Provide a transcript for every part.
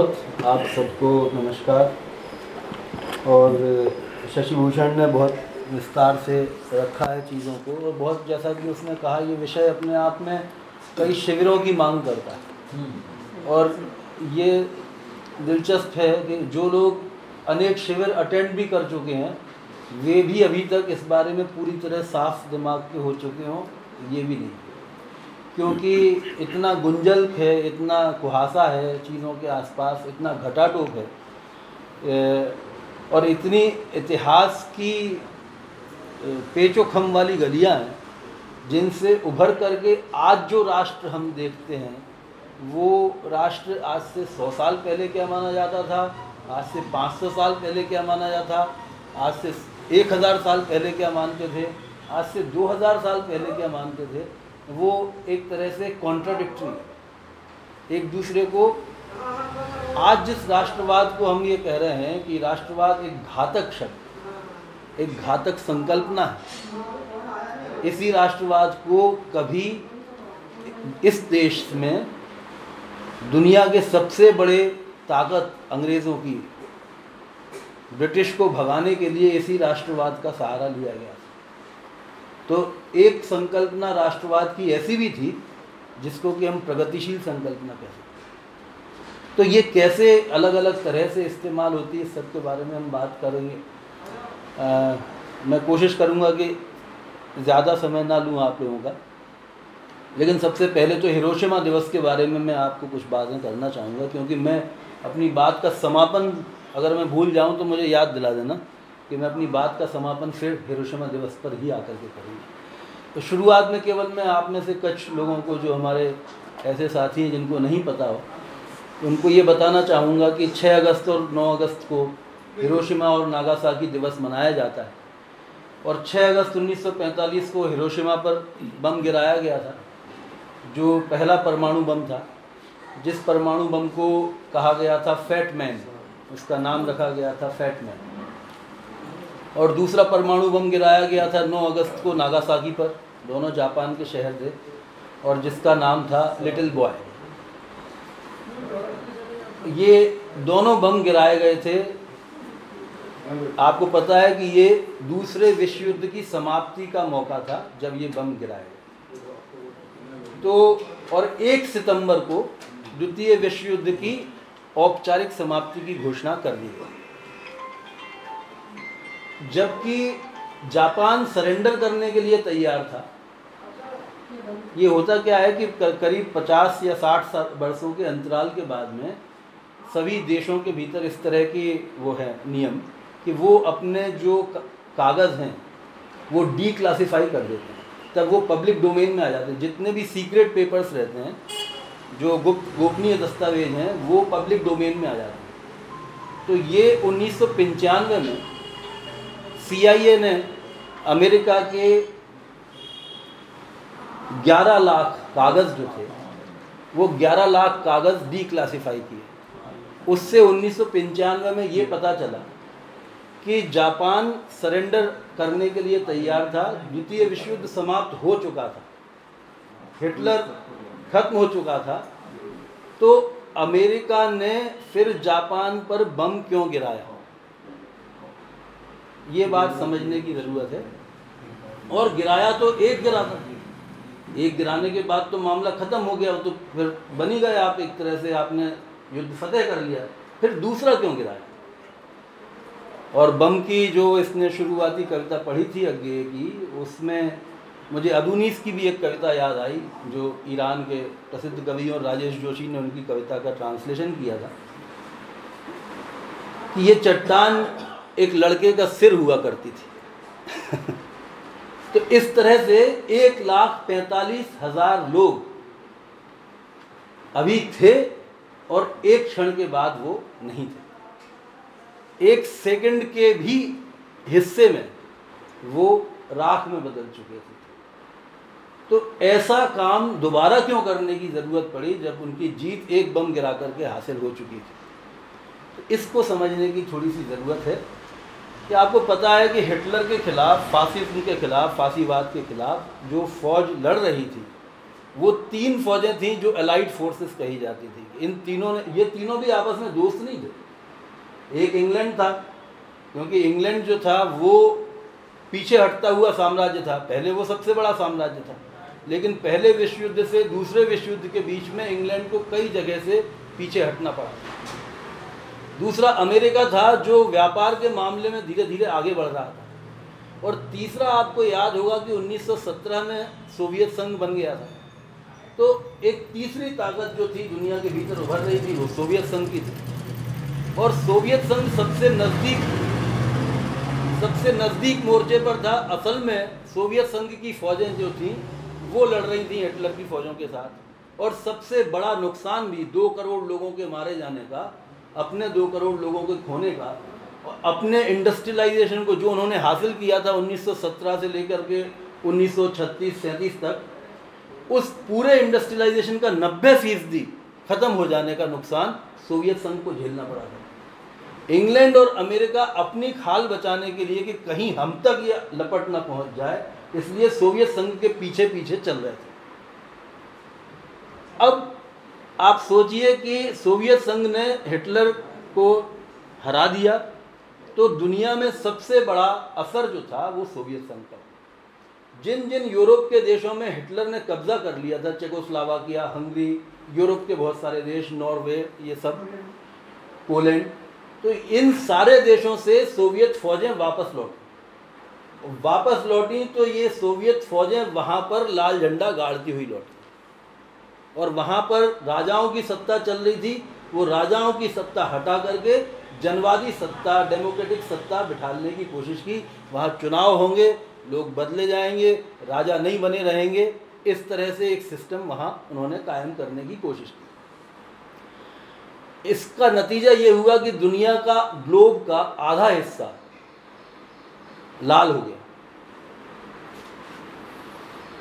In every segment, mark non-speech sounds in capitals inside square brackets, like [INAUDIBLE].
बहुत आप सबको नमस्कार। और शशिभूषण ने बहुत विस्तार से रखा है चीज़ों को और बहुत जैसा कि उसने कहा ये विषय अपने आप में कई शिविरों की मांग करता है। और ये दिलचस्प है कि जो लोग अनेक शिविर अटेंड भी कर चुके हैं वे भी अभी तक इस बारे में पूरी तरह साफ़ दिमाग के हो चुके हों ये भी नहीं। क्योंकि इतना गुंजल्क है, इतना कुहासा है चीज़ों के आसपास इतना घटाटोप है और इतनी इतिहास की पेचो खम वाली गलियाँ हैं, जिनसे उभर करके आज जो राष्ट्र हम देखते हैं, वो राष्ट्र आज से सौ साल पहले क्या माना जाता था? आज से पाँच सौ साल पहले क्या माना जाता? आज से एक हज़ार साल पहले क्या मानते थे? आज से दो हज़ार साल पहले क्या मानते थे? वो एक तरह से कॉन्ट्राडिक्ट्री एक दूसरे को, आज जिस राष्ट्रवाद को हम ये कह रहे हैं कि राष्ट्रवाद एक घातक शब्द एक घातक संकल्पना है, इसी राष्ट्रवाद को कभी इस देश में दुनिया के सबसे बड़े ताकत अंग्रेज़ों की, ब्रिटिश को भगाने के लिए इसी राष्ट्रवाद का सहारा लिया गया। तो एक संकल्पना राष्ट्रवाद की ऐसी भी थी जिसको कि हम प्रगतिशील संकल्पना कह सकते तो ये कैसे अलग अलग तरह से इस्तेमाल होती है, इस सब के बारे में हम बात करेंगे। मैं कोशिश करूँगा कि ज़्यादा समय ना लूँ आप लोगों का। लेकिन सबसे पहले तो हिरोशिमा दिवस के बारे में मैं आपको कुछ बातें करना चाहूँगा, क्योंकि मैं अपनी बात का समापन अगर मैं भूल जाऊँ तो मुझे याद दिला देना। कि मैं अपनी बात का समापन फिर हिरोशिमा दिवस पर ही आकर के करूँगा। तो शुरुआत में केवल मैं आप में से कुछ लोगों को, जो हमारे ऐसे साथी हैं जिनको नहीं पता हो, उनको ये बताना चाहूँगा कि 6 अगस्त और 9 अगस्त को हिरोशिमा और नागासाकी दिवस मनाया जाता है। और 6 अगस्त 1945 को हिरोशिमा पर बम गिराया गया था, जो पहला परमाणु बम था। जिस परमाणु बम को कहा गया था फैट मैन, उसका नाम रखा गया था फैट मैन। और दूसरा परमाणु बम गिराया गया था 9 अगस्त को नागासाकी पर, दोनों जापान के शहर थे, और जिसका नाम था लिटिल बॉय। ये दोनों बम गिराए गए थे। आपको पता है कि ये दूसरे विश्व युद्ध की समाप्ति का मौका था जब ये बम गिराए गए। तो और एक सितंबर को द्वितीय विश्व युद्ध की औपचारिक समाप्ति की घोषणा कर दी गई। जबकि जापान सरेंडर करने के लिए तैयार था। ये होता क्या है कि करीब 50 या 60 वर्षों के अंतराल के बाद में सभी देशों के भीतर इस तरह की वो है नियम कि वो अपने जो कागज़ हैं, वो डी क्लासीफाई कर देते हैं। तब वो पब्लिक डोमेन में आ जाते हैं। जितने भी सीक्रेट पेपर्स रहते हैं, जो गुप्त, गोपनीय दस्तावेज़ हैं, वो पब्लिक डोमेन में आ जाते हैं। तो ये उन्नीस में सीआईए ने अमेरिका के 11 लाख कागज़ जो थे, वो 11 लाख कागज़ डी क्लासीफाई किए। उससे उन्नीस में ये पता चला कि जापान सरेंडर करने के लिए तैयार था, द्वितीय विश्व युद्ध समाप्त हो चुका था, हिटलर खत्म हो चुका था तो अमेरिका ने फिर जापान पर बम क्यों गिराया? ये बात समझने की ज़रूरत है। और गिराया तो एक गिरा था। एक गिराने के बाद तो मामला ख़त्म हो गया तो फिर बनी गए आप एक तरह से, आपने युद्ध फतेह कर लिया। फिर दूसरा क्यों गिराया? और बम की जो इसने शुरुआती कविता पढ़ी थी अज्ञे की, उसमें मुझे अदुनीस की भी एक कविता याद आई, जो ईरान के प्रसिद्ध कवि और राजेश जोशी ने उनकी कविता का ट्रांसलेशन किया था, कि ये चट्टान एक लड़के का सिर हुआ करती थी। [LAUGHS] तो इस तरह से एक लाख पैंतालीस हज़ार लोग अभी थे और एक क्षण के बाद वो नहीं थे। एक सेकंड के भी हिस्से में वो राख में बदल चुके थे। तो ऐसा काम दोबारा क्यों करने की ज़रूरत पड़ी जब उनकी जीत एक बम गिरा करके हासिल हो चुकी थी? इसको समझने की थोड़ी सी ज़रूरत है कि आपको पता है कि हिटलर के खिलाफ फासिज्म के खिलाफ, फांसीवाद के खिलाफ जो फौज लड़ रही थी, वो तीन फौजें थीं जो अलाइड फोर्सेस कही जाती थी। इन तीनों ने, ये तीनों भी आपस में दोस्त नहीं थे। एक इंग्लैंड था, क्योंकि इंग्लैंड जो था, वो पीछे हटता हुआ साम्राज्य था। पहले वो सबसे बड़ा साम्राज्य था। लेकिन पहले विश्व युद्ध से दूसरे विश्व युद्ध के बीच में इंग्लैंड को कई जगह से पीछे हटना पड़ा। दूसरा, अमेरिका था जो व्यापार के मामले में धीरे धीरे आगे बढ़ रहा था। और तीसरा, आपको याद होगा कि 1917 में सोवियत संघ बन गया था। तो एक तीसरी ताकत जो थी दुनिया के भीतर उभर रही थी, वो सोवियत संघ की थी। और सोवियत संघ सबसे नज़दीक सबसे नज़दीक मोर्चे पर था। असल में सोवियत संघ की फौजें जो थी, वो लड़ रही थी हिटलर की फौजों के साथ। और सबसे बड़ा नुकसान भी दो करोड़ लोगों के मारे जाने का अपने दो करोड़ लोगों के खोने का और अपने इंडस्ट्रियलाइजेशन को जो उन्होंने हासिल किया था 1917 से लेकर के 1936 सैंतीस तक, उस पूरे इंडस्ट्रियलाइजेशन का 90 फ़ीसदी खत्म हो जाने का नुकसान सोवियत संघ को झेलना पड़ा था। इंग्लैंड और अमेरिका अपनी खाल बचाने के लिए कि कहीं हम तक ये लपट ना पहुँच जाए, इसलिए सोवियत संघ के पीछे पीछे चल रहे थे। अब आप सोचिए कि सोवियत संघ ने हिटलर को हरा दिया तो दुनिया में सबसे बड़ा असर जो था वो सोवियत संघ का जिन जिन यूरोप के देशों में हिटलर ने कब्जा कर लिया था, चेकोस्लावाकिया, हंगरी, यूरोप के बहुत सारे देश, नॉर्वे, ये सब, पोलैंड तो इन सारे देशों से सोवियत फौजें वापस लौटी। वापस लौटी तो ये सोवियत फौजें वहाँ पर लाल झंडा गाड़ती हुई लौटी। और वहाँ पर राजाओं की सत्ता चल रही थी, वो राजाओं की सत्ता हटा करके जनवादी सत्ता, डेमोक्रेटिक सत्ता बिठाने की कोशिश की। वहाँ चुनाव होंगे, लोग बदले जाएँगे, राजा नहीं बने रहेंगे। इस तरह से एक सिस्टम वहाँ उन्होंने कायम करने की कोशिश की। इसका नतीजा ये हुआ कि दुनिया का ग्लोब का आधा हिस्सा लाल हो गया।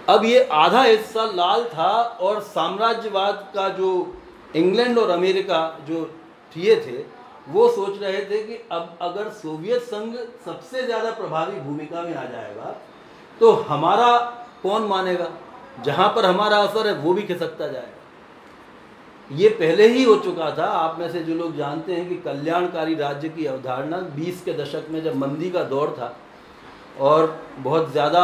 अब ये आधा हिस्सा लाल था और साम्राज्यवाद का जो इंग्लैंड और अमेरिका जो थिए थे, वो सोच रहे थे कि अब अगर सोवियत संघ सबसे ज़्यादा प्रभावी भूमिका में आ जाएगा तो हमारा कौन मानेगा? जहाँ पर हमारा असर है, वो भी खिसकता जाएगा। ये पहले ही हो चुका था। आप में से जो लोग जानते हैं कि कल्याणकारी राज्य की अवधारणा 20 के दशक में जब मंदी का दौर था और बहुत ज़्यादा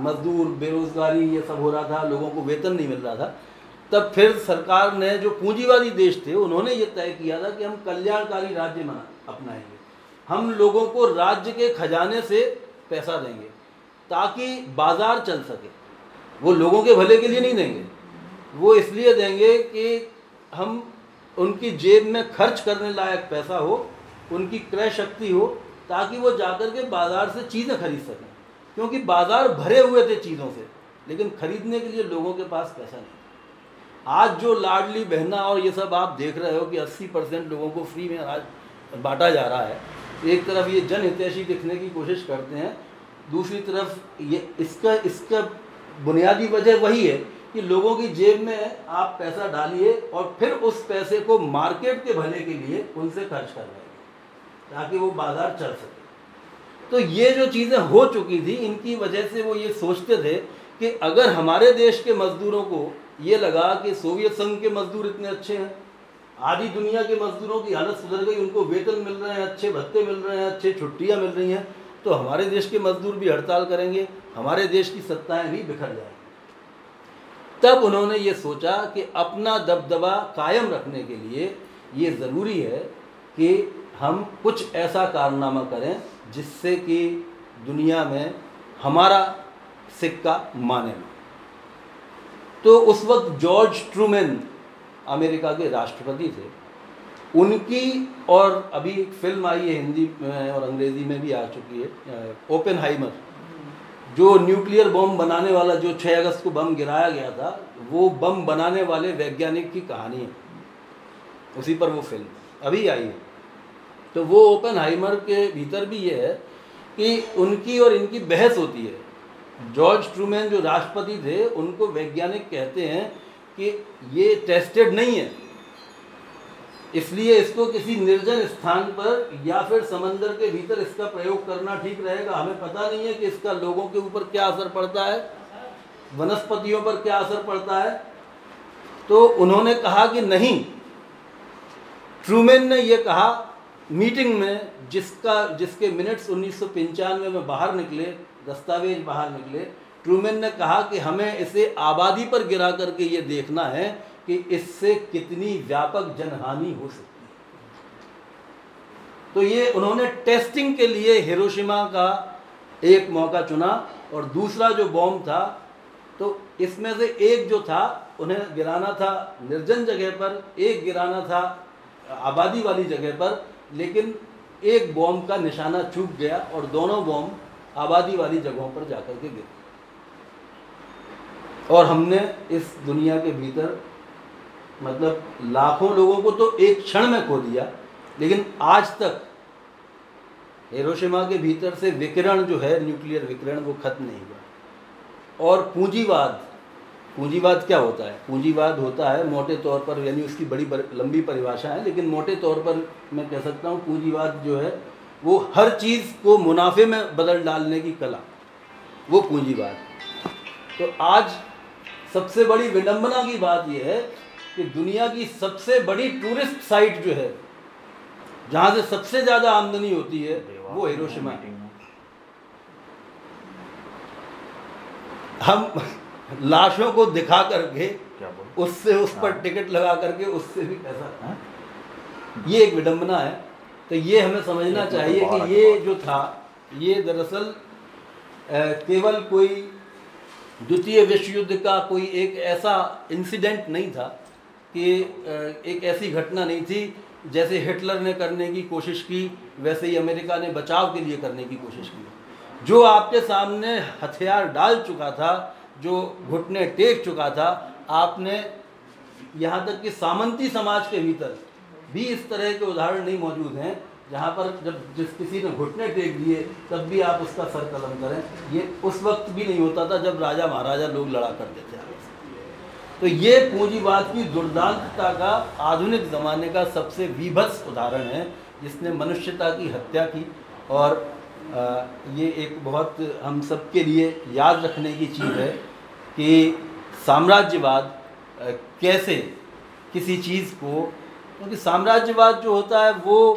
मजदूर, बेरोज़गारी ये सब हो रहा था, लोगों को वेतन नहीं मिल रहा था। तब फिर सरकार ने जो पूंजीवादी देश थे, उन्होंने ये तय किया था कि हम कल्याणकारी राज्य मना अपनाएँगे। हम लोगों को राज्य के खजाने से पैसा देंगे, ताकि बाज़ार चल सके। वो लोगों के भले के लिए नहीं देंगे। वो इसलिए देंगे कि हम उनकी जेब में खर्च करने लायक पैसा हो, उनकी क्रय शक्ति हो ताकि वो जाकर के बाज़ार से चीज़ें खरीद सकें। क्योंकि बाज़ार भरे हुए थे चीज़ों से, लेकिन ख़रीदने के लिए लोगों के पास पैसा नहीं आज जो लाडली बहना और ये सब आप देख रहे हो कि 80 परसेंट लोगों को फ्री में आज बांटा जा रहा है एक तरफ़ ये जन हितैषी दिखने की कोशिश करते हैं, दूसरी तरफ़ ये इसका इसका बुनियादी वजह वही है कि लोगों की जेब में आप पैसा डालिए और फिर उस पैसे को मार्केट के भले के लिए उनसे खर्च कर रहे ताकि वो बाज़ार चल सके। तो ये जो चीज़ें हो चुकी थी, इनकी वजह से वो ये सोचते थे कि अगर हमारे देश के मज़दूरों को ये लगा कि सोवियत संघ के मज़दूर इतने अच्छे हैं, आधी दुनिया के मज़दूरों की हालत सुधर गई, उनको वेतन मिल रहे हैं, अच्छे भत्ते मिल रहे हैं, अच्छे छुट्टियाँ मिल रही हैं तो हमारे देश के मज़दूर भी हड़ताल करेंगे, हमारे देश की सत्ताएँ भी बिखर जाएँगी। तब उन्होंने ये सोचा कि अपना दबदबा कायम रखने के लिए ये ज़रूरी है कि हम कुछ ऐसा कारनामा करें जिससे कि दुनिया में हमारा सिक्का माने तो उस वक्त जॉर्ज ट्रूमैन अमेरिका के राष्ट्रपति थे। उनकी और अभी एक फ़िल्म आई है, हिंदी में और अंग्रेज़ी में भी आ चुकी है ओपन हाइमर जो न्यूक्लियर बम बनाने वाला जो 6 अगस्त को बम गिराया गया था, वो बम बनाने वाले वैज्ञानिक की कहानी है। उसी पर वो फ़िल्म अभी आई है। तो वो ओपन हाइमर के भीतर भी ये है कि उनकी और इनकी बहस होती है। जॉर्ज ट्रूमैन जो राष्ट्रपति थे, उनको वैज्ञानिक कहते हैं कि ये टेस्टेड नहीं है। इसलिए इसको किसी निर्जन स्थान पर या फिर समंदर के भीतर इसका प्रयोग करना ठीक रहेगा। हमें पता नहीं है कि इसका लोगों के ऊपर क्या असर पड़ता है, वनस्पतियों पर क्या असर पड़ता है। तो उन्होंने कहा कि नहीं। ट्रूमेन ने यह कहा मीटिंग में जिसका, जिसके मिनट्स उन्नीस में बाहर निकले, दस्तावेज़ बाहर निकले, ट्रूमेन ने कहा कि हमें इसे आबादी पर गिरा करके ये देखना है कि इससे कितनी व्यापक जनहानि हो सकती है। तो ये उन्होंने टेस्टिंग के लिए हिरोशिमा का एक मौका चुना और दूसरा जो बॉम्ब था तो इसमें से एक जो था, उन्हें गिराना था निर्जन जगह पर, एक गिराना था आबादी वाली जगह पर लेकिन एक बॉम्ब का निशाना चूक गया और दोनों बॉम्ब आबादी वाली जगहों पर जाकर के गिर और हमने इस दुनिया के भीतर मतलब लाखों लोगों को तो एक क्षण में खो दिया, लेकिन आज तक हिरोशिमा के भीतर से विकिरण जो है न्यूक्लियर विकिरण, वो खत्म नहीं हुआ। और पूंजीवाद पूंजीवाद क्या होता है? पूंजीवाद होता है मोटे तौर पर यानी उसकी बड़ी बर, लंबी परिभाषा है लेकिन मोटे तौर पर मैं कह सकता हूँ पूंजीवाद जो है वो हर चीज़ को मुनाफे में बदल डालने की कला वो पूंजीवाद तो आज सबसे बड़ी विडंबना की बात यह है कि दुनिया की सबसे बड़ी टूरिस्ट साइट जो है जहाँ से सबसे ज़्यादा आमदनी होती है वो हिरोशिमा हम लाशों को दिखा करके उससे उस पर हाँ। टिकट लगा करके उससे भी पैसा। हाँ? ये एक विडंबना है। तो ये हमें समझना तो चाहिए कि ये जो था ये दरअसल केवल कोई द्वितीय विश्व युद्ध का कोई एक ऐसा इंसिडेंट नहीं था कि एक ऐसी घटना नहीं थी जैसे हिटलर ने करने की कोशिश की वैसे ही अमेरिका ने बचाव के लिए करने की कोशिश की। जो आपके सामने हथियार डाल चुका था जो घुटने टेक चुका था, आपने यहाँ तक कि सामंती समाज के भीतर भी इस तरह के उदाहरण नहीं मौजूद हैं, जहाँ पर जब जिस किसी ने घुटने टेक दिए, तब भी आप उसका सर कलम करें। ये उस वक्त भी नहीं होता था जब राजा महाराजा लोग लड़ा करते थे तो ये पूंजीवाद की दुर्दांतता का आधुनिक ज़माने का सबसे विभत्स उदाहरण है, जिसने मनुष्यता की हत्या की। और ये एक बहुत हम सबके लिए याद रखने की चीज़ है। कि साम्राज्यवाद कैसे किसी चीज़ को, क्योंकि साम्राज्यवाद जो होता है वो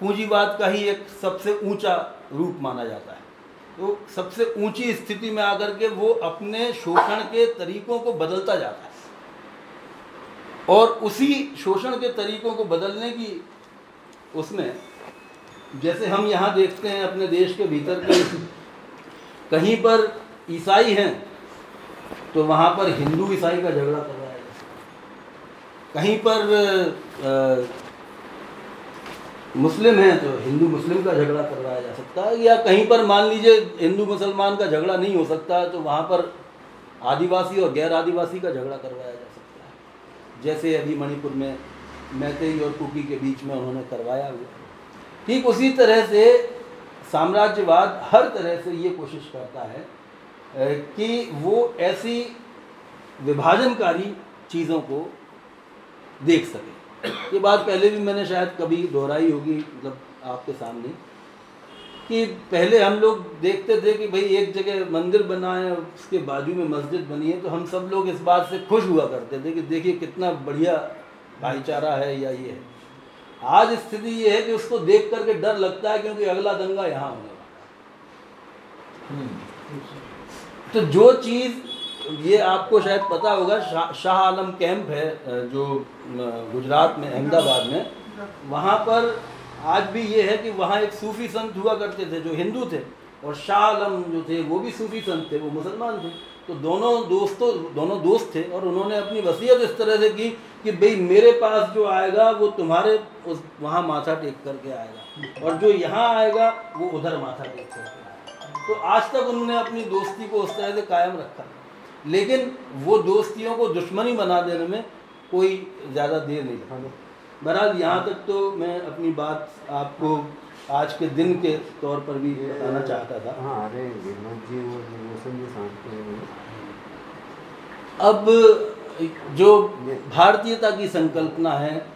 पूंजीवाद का ही एक सबसे ऊँचा रूप माना जाता है। तो सबसे ऊँची स्थिति में आकर के वो अपने शोषण के तरीकों को बदलता जाता है। और उसी शोषण के तरीकों को बदलने की उसमें, जैसे हम यहाँ देखते हैं अपने देश के भीतर कहीं पर ईसाई हैं तो वहाँ पर हिंदू ईसाई का झगड़ा कर रहा है। कहीं पर आ, मुस्लिम हैं तो हिंदू मुस्लिम का झगड़ा करवाया जा सकता है या कहीं पर मान लीजिए हिंदू मुसलमान का झगड़ा नहीं हो सकता तो वहाँ पर आदिवासी और गैर आदिवासी का झगड़ा करवाया जा सकता है। जैसे अभी मणिपुर में मैतेई और कुकी के बीच में उन्होंने करवाया हुआ ठीक उसी तरह से साम्राज्यवाद हर तरह से ये कोशिश करता है कि वो ऐसी विभाजनकारी चीज़ों को देख सके। ये बात पहले भी मैंने शायद कभी दोहराई होगी मतलब आपके सामने, कि पहले हम लोग देखते थे कि भाई एक जगह मंदिर बना है उसके बाजू में मस्जिद बनी है तो हम सब लोग इस बात से खुश हुआ करते थे कि देखिए कितना बढ़िया भाईचारा है या ये है। आज स्थिति ये है कि उसको देख करके डर लगता है क्योंकि अगला दंगा यहाँ होने वाला तो जो चीज़ ये आपको शायद पता होगा शा, शाह आलम कैंप है जो गुजरात में अहमदाबाद में। वहाँ पर आज भी ये है कि वहाँ एक सूफी संत हुआ करते थे जो हिंदू थे। और शाह आलम जो थे वो भी सूफी संत थे वो मुसलमान थे। तो दोनों दोस्तों दोनों दोस्त थे और उन्होंने अपनी वसीयत इस तरह से की कि भाई मेरे पास जो आएगा वो तुम्हारे उस वहाँ माथा टेक करके आएगा। और जो यहाँ आएगा वो उधर माथा टेक करके आएगा। तो आज तक उन्होंने अपनी दोस्ती को उस तरह से कायम रखा। लेकिन वो दोस्तियों को दुश्मनी बना देने में कोई ज़्यादा देर नहीं लगा बहरहाल यहाँ तक तो मैं अपनी बात आपको आज के दिन के तौर पर भी बताना चाहता था। हाँ अरे जी अब जो भारतीयता की संकल्पना है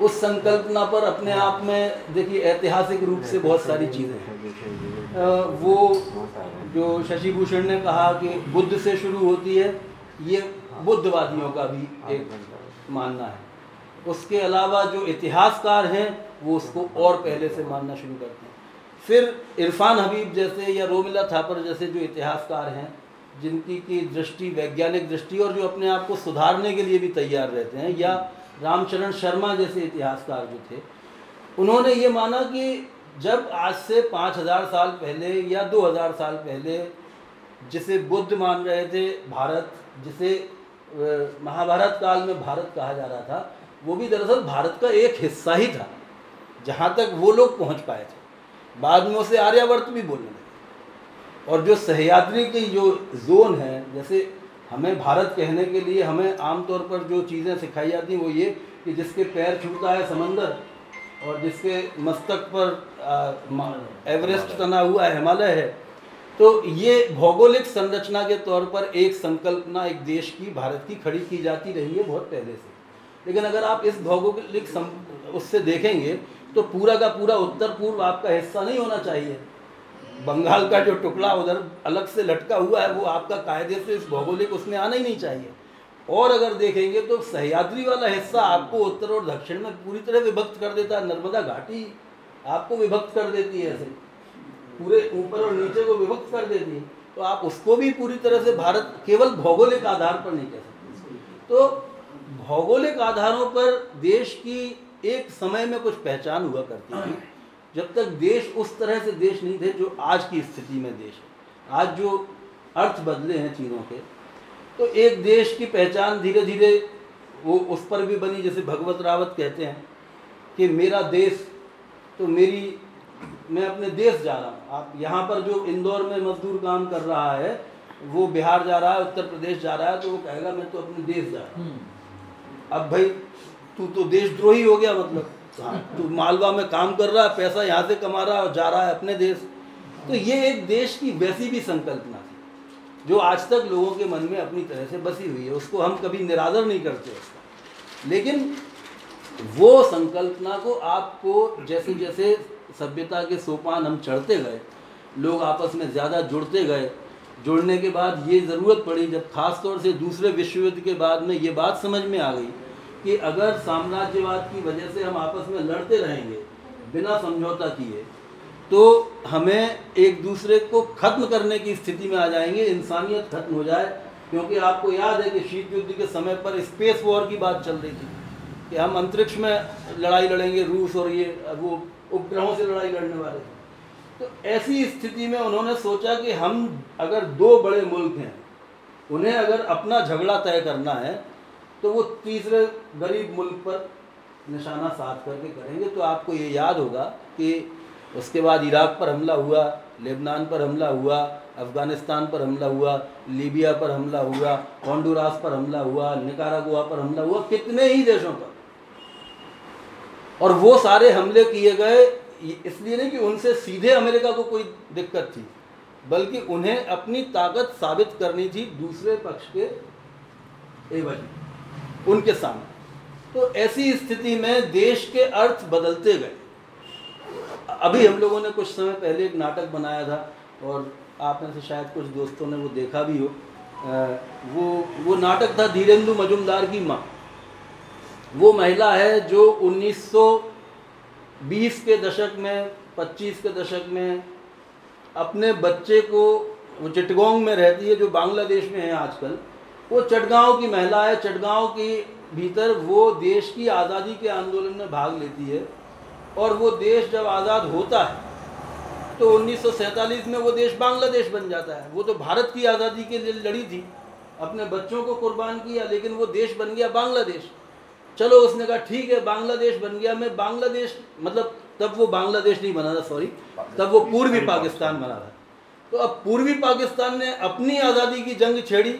उस संकल्पना पर अपने आप में देखिए ऐतिहासिक रूप से बहुत सारी चीज़ें हैं। वो जो शशि भूषण ने कहा कि बुद्ध से शुरू होती है, ये बुद्धवादियों का भी एक मानना है। उसके अलावा जो इतिहासकार हैं, वो उसको और पहले से मानना शुरू करते हैं। फिर इरफान हबीब जैसे या रोमिला थापर जैसे जो इतिहासकार हैं, जिनकी की दृष्टि, वैज्ञानिक दृष्टि और जो अपने आप को सुधारने के लिए भी तैयार रहते हैं, या रामचरण शर्मा जैसे इतिहासकार जो थे, उन्होंने ये माना कि जब आज से पाँच हज़ार साल पहले या दो हज़ार साल पहले जिसे बुद्ध मान रहे थे भारत, जिसे महाभारत काल में भारत कहा जा रहा था, वो भी दरअसल भारत का एक हिस्सा ही था, जहाँ तक वो लोग पहुँच पाए थे। बाद में उसे आर्यावर्त भी बोलने लगे। और जो सह्याद्री की जो जोन है, जैसे हमें भारत कहने के लिए हमें आमतौर पर जो चीज़ें सिखाई जाती हैं, वो ये कि जिसके पैर छूता है समंदर और जिसके मस्तक पर एवरेस्ट तना हुआ है हिमालय है। तो ये भौगोलिक संरचना के तौर पर एक संकल्पना एक देश की भारत की खड़ी की जाती रही है बहुत पहले से। लेकिन अगर आप इस भौगोलिक उससे देखेंगे तो पूरा का पूरा उत्तर पूर्व आपका हिस्सा नहीं होना चाहिए। बंगाल का जो टुकड़ा उधर अलग से लटका हुआ है वो आपका कायदे से इस भौगोलिक उसमें आना ही नहीं चाहिए। और अगर देखेंगे तो सहयाद्री वाला हिस्सा आपको उत्तर और दक्षिण में पूरी तरह विभक्त कर देता है। नर्मदा घाटी आपको विभक्त कर देती है ऐसे। पूरे ऊपर और नीचे को विभक्त कर देती है। तो आप उसको भी पूरी तरह से भारत केवल भौगोलिक आधार पर नहीं कह सकते। तो भौगोलिक आधारों पर देश की एक समय में कुछ पहचान हुआ करती थी। जब तक देश उस तरह से देश नहीं थे जो आज की स्थिति में देश है। आज जो अर्थ बदले हैं चीज़ों के तो एक देश की पहचान धीरे धीरे वो उस पर भी बनी जैसे भगवत रावत कहते हैं कि मेरा देश तो मेरी मैं अपने देश जा रहा हूँ। आप यहाँ पर जो इंदौर में मजदूर काम कर रहा है वो बिहार जा रहा है उत्तर प्रदेश जा रहा है तो वो कहेगा मैं तो अपने देश जा रहा हूँ। हम्म। अब भाई तू तो देशद्रोही हो गया मतलब। हाँ, तू मालवा में काम कर रहा है पैसा यहाँ से कमा रहा है और जा रहा है अपने देश। तो ये एक देश की वैसी भी संकल्पना जो आज तक लोगों के मन में अपनी तरह से बसी हुई है, उसको हम कभी निरादर नहीं करते उसका लेकिन वो संकल्पना को आपको जैसे जैसे सभ्यता के सोपान हम चढ़ते गए, लोग आपस में ज़्यादा जुड़ते गए, जुड़ने के बाद ये ज़रूरत पड़ी जब खास तौर से दूसरे विश्व युद्ध के बाद में ये बात समझ में आ गई कि अगर साम्राज्यवाद की वजह से हम आपस में लड़ते रहेंगे, बिना समझौता किए तो हमें एक दूसरे को ख़त्म करने की स्थिति में आ जाएँगे, इंसानियत खत्म हो जाए, क्योंकि आपको याद है कि शीत युद्ध के समय पर स्पेस वॉर की बात चल रही थी, कि हम अंतरिक्ष में लड़ाई लड़ेंगे, रूस और ये, वो उपग्रहों से लड़ाई लड़ने वाले थे। तो ऐसी स्थिति में उन्होंने सोचा कि हम अगर दो बड़े मुल्क हैं, उन्हें अगर अपना झगड़ा तय करना है तो वो तीसरे गरीब मुल्क पर निशाना साध करके करेंगे। तो आपको ये याद होगा कि उसके बाद इराक पर हमला हुआ, लेबनान पर हमला हुआ, अफ़गानिस्तान पर हमला हुआ, लीबिया पर हमला हुआ, होंडुरास पर हमला हुआ, निकारागुआ पर हमला हुआ, कितने ही देशों पर। और वो सारे हमले किए गए इसलिए नहीं कि उनसे सीधे अमेरिका को कोई दिक्कत थी, बल्कि उन्हें अपनी ताकत साबित करनी थी दूसरे पक्ष के एवज उनके सामने। तो ऐसी स्थिति में देश के अर्थ बदलते गए। अभी हम लोगों ने कुछ समय पहले एक नाटक बनाया था और आप में से शायद कुछ दोस्तों ने वो देखा भी हो। वो वो नाटक था धीरेन्द्र मजुमदार की माँ। वो महिला है जो 1920 के दशक में 25 के दशक में अपने बच्चे को, वो चिटगोंग में रहती है, जो बांग्लादेश में है आजकल, वो चटगांव की महिला है, चटगांव के भीतर वो देश की आज़ादी के आंदोलन में भाग लेती है। और वो देश जब आज़ाद होता है तो 1947 में वो देश बांग्लादेश बन जाता है। वो तो भारत की आज़ादी के लिए लड़ी थी अपने बच्चों को कुर्बान किया लेकिन वो देश बन गया बांग्लादेश। चलो उसने कहा ठीक है बांग्लादेश बन गया मैं बांग्लादेश मतलब तब वो बांग्लादेश नहीं बना था सॉरी तब वो पूर्वी पाकिस्तान। बना था। तो अब पूर्वी पाकिस्तान ने अपनी आज़ादी की जंग छेड़ी।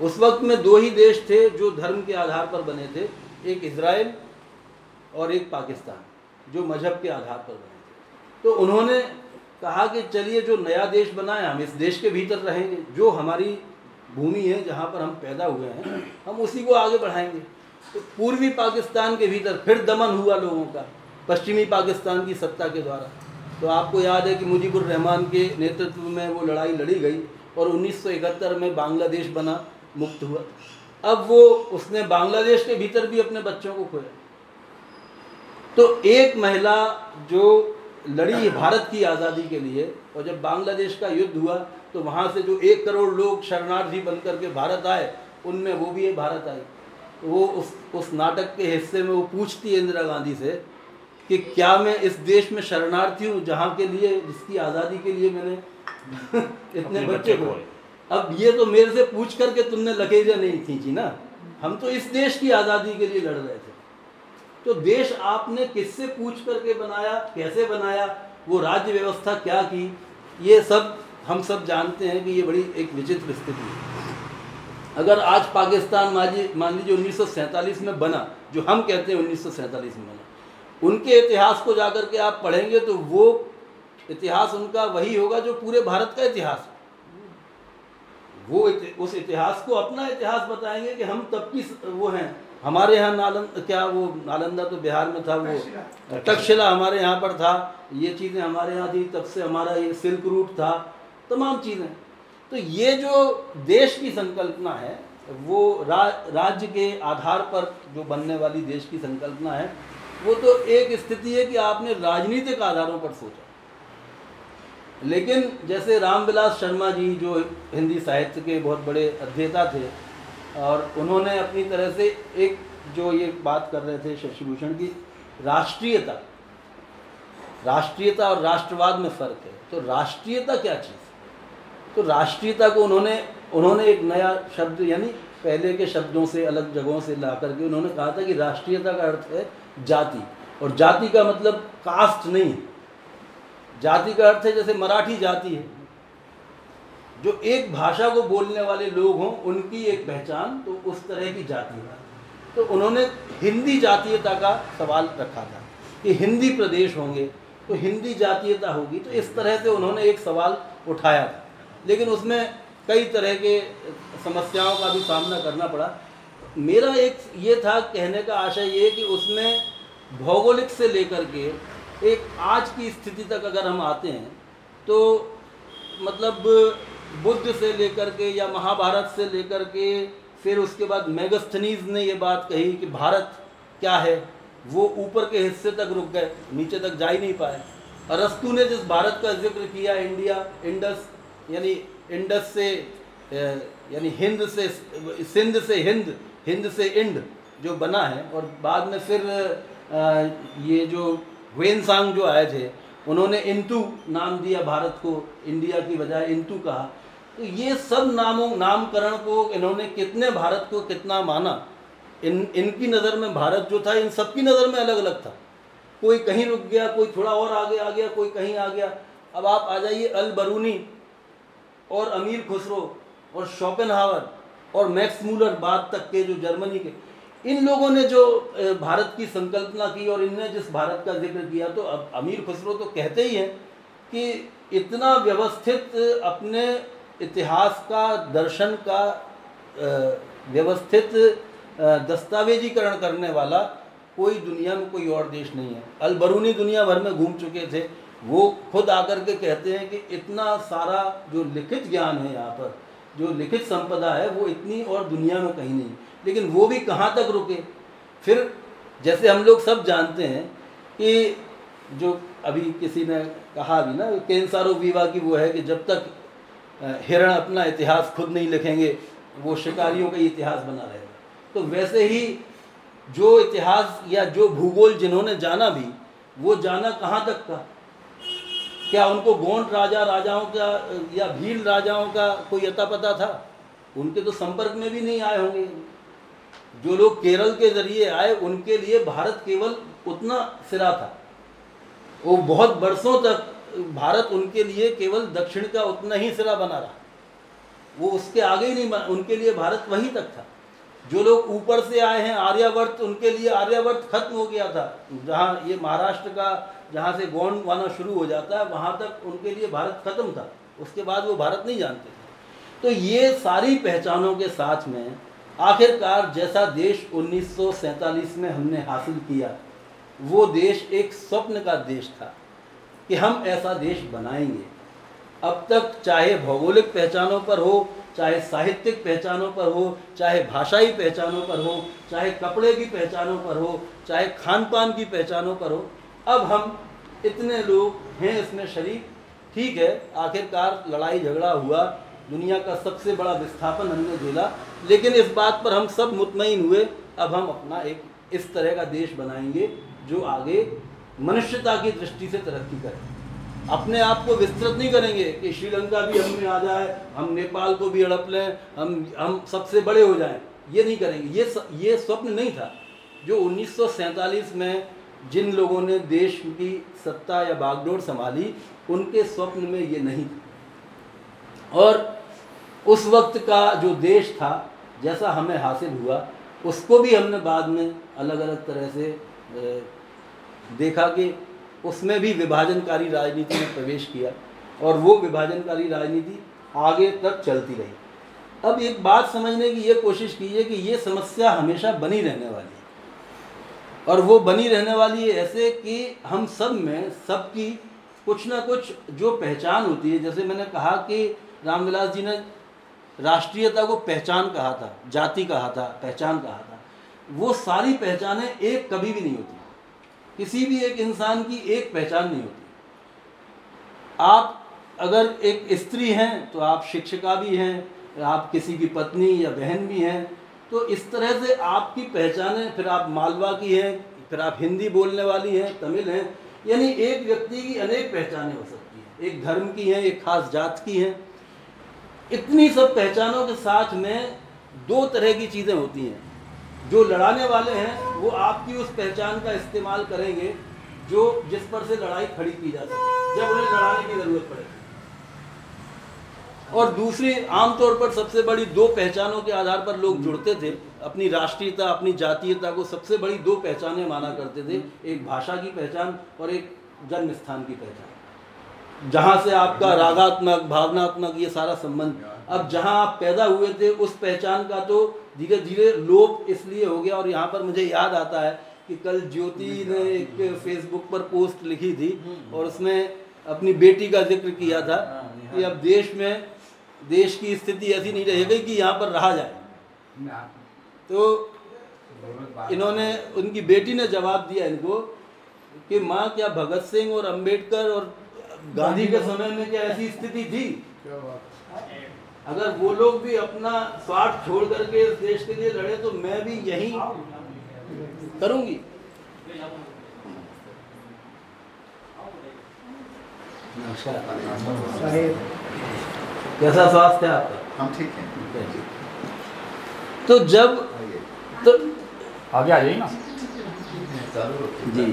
उस वक्त में दो ही देश थे जो धर्म के आधार पर बने थे एक इसराइल और एक पाकिस्तान, जो मज़हब के आधार पर बने थे। तो उन्होंने कहा कि चलिए जो नया देश बना है, हम इस देश के भीतर रहेंगे। जो हमारी भूमि है, जहाँ पर हम पैदा हुए हैं, हम उसी को आगे बढ़ाएँगे। तो पूर्वी पाकिस्तान के भीतर फिर दमन हुआ लोगों का, पश्चिमी पाकिस्तान की सत्ता के द्वारा। तो आपको याद है कि मुजीबुर रहमान के नेतृत्व में वो लड़ाई लड़ी गई और 1971 में बांग्लादेश बना, मुक्त हुआ। अब वो उसने बांग्लादेश के भीतर भी अपने बच्चों को खोया। तो एक महिला जो लड़ी [COUGHS] भारत की आज़ादी के लिए और जब बांग्लादेश का युद्ध हुआ तो वहाँ से जो एक करोड़ लोग शरणार्थी बन करके भारत आए उनमें वो भी भारत आई। वो उस उस नाटक के हिस्से में वो पूछती है इंदिरा गांधी से कि क्या मैं इस देश में शरणार्थी हूँ जहाँ के लिए जिसकी आज़ादी के लिए मैंने [LAUGHS] इतने बच्चे को अब ये तो मेरे से पूछ करके तुमने लगेजा नहीं खींची ना। हम तो इस देश की आज़ादी के लिए लड़ रहे थे। तो देश आपने किससे पूछ करके बनाया कैसे बनाया वो राज्य व्यवस्था क्या की ये सब हम सब जानते हैं कि ये बड़ी एक विचित्र स्थिति है। अगर आज पाकिस्तान मान लीजिए उन्नीस सौ सैंतालीस में बना जो हम कहते हैं उन्नीस सौ सैंतालीस में बना उनके इतिहास को जाकर के आप पढ़ेंगे तो वो इतिहास उनका वही होगा जो पूरे भारत का इतिहास वो इति, उस इतिहास को अपना इतिहास बताएँगे कि हम तब की वो हैं। हमारे यहाँ नालंद क्या वो नालंदा तो बिहार में था वो तक्षशिला हमारे यहाँ पर था। ये चीज़ें हमारे यहाँ थी तब से हमारा ये सिल्क रूट था तमाम चीज़ें। तो ये जो देश की संकल्पना है वो रा, राज्य के आधार पर जो बनने वाली देश की संकल्पना है वो तो एक स्थिति है कि आपने राजनीतिक आधारों पर सोचा। लेकिन जैसे रामविलास शर्मा जी जो हिंदी साहित्य के बहुत बड़े अध्येता थे और उन्होंने अपनी तरह से एक जो ये बात कर रहे थे शशिभूषण की, राष्ट्रीयता। राष्ट्रीयता और राष्ट्रवाद में फ़र्क है। तो राष्ट्रीयता क्या चीज़ तो राष्ट्रीयता को उन्होंने उन्होंने एक नया शब्द, यानी पहले के शब्दों से, अलग जगहों से ला करके उन्होंने कहा था कि राष्ट्रीयता का अर्थ है जाति। और जाति का मतलब कास्ट नहीं है। जाति का अर्थ है जैसे मराठी जाति है। जो एक भाषा को बोलने वाले लोग हों, उनकी एक पहचान तो उस तरह की जाति है। तो उन्होंने हिंदी जातीयता का सवाल रखा था कि हिंदी प्रदेश होंगे तो हिंदी जातीयता होगी तो इस तरह से उन्होंने एक सवाल उठाया था। लेकिन उसमें कई तरह के समस्याओं का भी सामना करना पड़ा। मेरा एक ये था, कहने का आशय ये कि उसमें भौगोलिक से लेकर के एक आज की स्थिति तक अगर हम आते हैं तो मतलब बुद्ध से लेकर के या महाभारत से लेकर के, फिर उसके बाद मेगस्थनीज ने ये बात कही कि भारत क्या है? वो ऊपर के हिस्से तक रुक गए, नीचे तक जा ही नहीं पाए। अरस्तु ने जिस भारत का ज़िक्र किया, इंडिया, इंडस, यानी इंडस से यानी हिंद से, सिंध से हिंद हिंद से इंड जो बना है, और बाद में फिर ये जो वेनसांग जो आए थे, उन्होंने इंतु नाम दिया भारत को, इंडिया की बजाय इंतु कहा। तो ये सब नामों, नामकरण को इन्होंने कितने भारत को कितना माना? इन, इनकी नज़र में भारत जो था, इन सबकी नज़र में अलग अलग था। कोई कहीं रुक गया, कोई थोड़ा और आगे आ गया, कोई कहीं आ गया। अब आप आ जाइए अल बरूनी और अमीर खुसरो और शॉपेनहावर और मैक्स मूलर बाद तक के जो जर्मनी के। इन लोगों ने जो भारत की संकल्पना की और इनने जिस भारत का ज़िक्र किया तो अब अमीर खुसरो तो कहते ही हैं कि इतना व्यवस्थित अपने इतिहास का, दर्शन का व्यवस्थित दस्तावेजीकरण करने वाला कोई दुनिया में कोई और देश नहीं है। अलबरूनी दुनिया भर में घूम चुके थे। वो खुद आकर के कहते हैं कि इतना सारा जो लिखित ज्ञान है यहाँ पर, जो लिखित संपदा है, वो इतनी और दुनिया में कहीं नहीं। लेकिन वो भी कहाँ तक रुके? फिर जैसे हम लोग सब जानते हैं कि जो अभी किसी ने कहा भी ना कैंसारो विवा की वो है कि जब तक हिरण अपना इतिहास खुद नहीं लिखेंगे, वो शिकारियों का इतिहास बना रहेगा। तो वैसे ही जो इतिहास या जो भूगोल जिन्होंने जाना भी, वो जाना कहाँ तक का क्या उनको गोंड राजा, राजाओं का, या भील राजाओं का कोई अता पता था? उनके तो संपर्क में भी नहीं आए होंगे। जो लोग केरल के ज़रिए आए, उनके लिए भारत केवल उतना सिरा था। वो बहुत बरसों तक भारत उनके लिए केवल दक्षिण का उतना ही सिरा बना रहा। वो उसके आगे ही नहीं उनके लिए भारत वहीं तक था। जो लोग ऊपर से आए हैं, आर्यावर्त, उनके लिए आर्यावर्त खत्म हो गया था। जहाँ ये महाराष्ट्र का, जहाँ से गोंड आना शुरू हो जाता है, वहाँ तक उनके लिए भारत खत्म था। उसके बाद वो भारत नहीं जानते थे। तो ये सारी पहचानों के साथ में आखिरकार जैसा देश उन्नीस सौ सैंतालीस में हमने हासिल किया, वो देश एक स्वप्न का देश था। कि हम ऐसा देश बनाएँगे। अब तक चाहे भौगोलिक पहचानों पर हो, चाहे साहित्यिक पहचानों पर हो, चाहे भाषाई पहचानों पर हो, चाहे कपड़े की पहचानों पर हो, चाहे खान पान की पहचानों पर हो, अब हम इतने लोग हैं इसमें शरीक। ठीक है, आखिरकार लड़ाई झगड़ा हुआ, दुनिया का सबसे बड़ा विस्थापन हमने झेला, लेकिन इस बात पर हम सब मुतमिन हुए, अब हम अपना एक इस तरह का देश बनाएँगे, जो आगे मनुष्यता की दृष्टि से तरक्की करें। अपने आप को विस्तृत नहीं करेंगे कि श्रीलंका भी हम में आ जाए, हम नेपाल को भी हड़प लें, हम हम सबसे बड़े हो जाएँ। ये नहीं करेंगे। ये ये स्वप्न नहीं था जो उन्नीस सौ सैंतालीस में जिन लोगों ने देश की सत्ता या बागडोर संभाली, उनके स्वप्न में ये नहीं और उस वक्त का जो देश था, जैसा हमें हासिल हुआ, उसको भी हमने बाद में अलग अलग तरह से देखा कि उसमें भी विभाजनकारी राजनीति में प्रवेश किया और वो विभाजनकारी राजनीति आगे तक चलती रही। अब एक बात समझने की ये कोशिश कीजिए कि ये समस्या हमेशा बनी रहने वाली है। और वो बनी रहने वाली है ऐसे कि हम सब में सबकी कुछ ना कुछ जो पहचान होती है, जैसे मैंने कहा कि रामविलास जी ने राष्ट्रीयता को पहचान कहा था, जाति कहा था, पहचान कहा था, वो सारी पहचानें एक कभी भी नहीं होती। किसी भी एक इंसान की एक पहचान नहीं होती। आप अगर एक स्त्री हैं तो आप शिक्षिका भी हैं, आप किसी की पत्नी या बहन भी हैं तो इस तरह से आपकी पहचानें फिर आप मालवा की हैं, फिर आप हिंदी बोलने वाली हैं, तमिल हैं, यानी एक व्यक्ति की अनेक पहचानें हो सकती हैं। एक धर्म की हैं, एक खास जात की हैं। इतनी सब पहचानों के साथ में दो तरह की चीज़ें होती हैं। जो लड़ाने वाले हैं वो आपकी उस पहचान का इस्तेमाल करेंगे जो जिस पर से लड़ाई खड़ी की जा सके जब उन्हें लड़ाने की ज़रूरत पड़े। और दूसरी आमतौर पर सबसे बड़ी दो पहचानों के आधार पर लोग जुड़ते थे। अपनी राष्ट्रीयता अपनी जातीयता को सबसे बड़ी दो पहचानें माना करते थे एक भाषा की पहचान और एक जन्म स्थान की पहचान। जहाँ से आपका रागात्मक भावनात्मक ये सारा संबंध अब जहाँ आप पैदा हुए थे उस पहचान का तो धीरे धीरे लोप इसलिए हो गया और यहाँ पर मुझे याद आता है कि कल ज्योति ने एक फेसबुक पर पोस्ट लिखी थी और उसमें अपनी बेटी का ज़िक्र किया था कि अब देश में देश की स्थिति ऐसी नहीं रहेगी कि यहाँ पर रहा जाए। तो इन्होंने उनकी बेटी ने जवाब दिया इनको कि माँ क्या भगत सिंह और अंबेडकर और गांधी के समय में क्या ऐसी स्थिति थी? अगर वो लोग भी अपना स्वार्थ छोड़ करके इस देश के लिए लड़े तो मैं भी यही करूँगी। कैसा स्वास्थ्य है आपका? हम ठीक हैं। तो जब तो आगे आ जाइए ना। जी।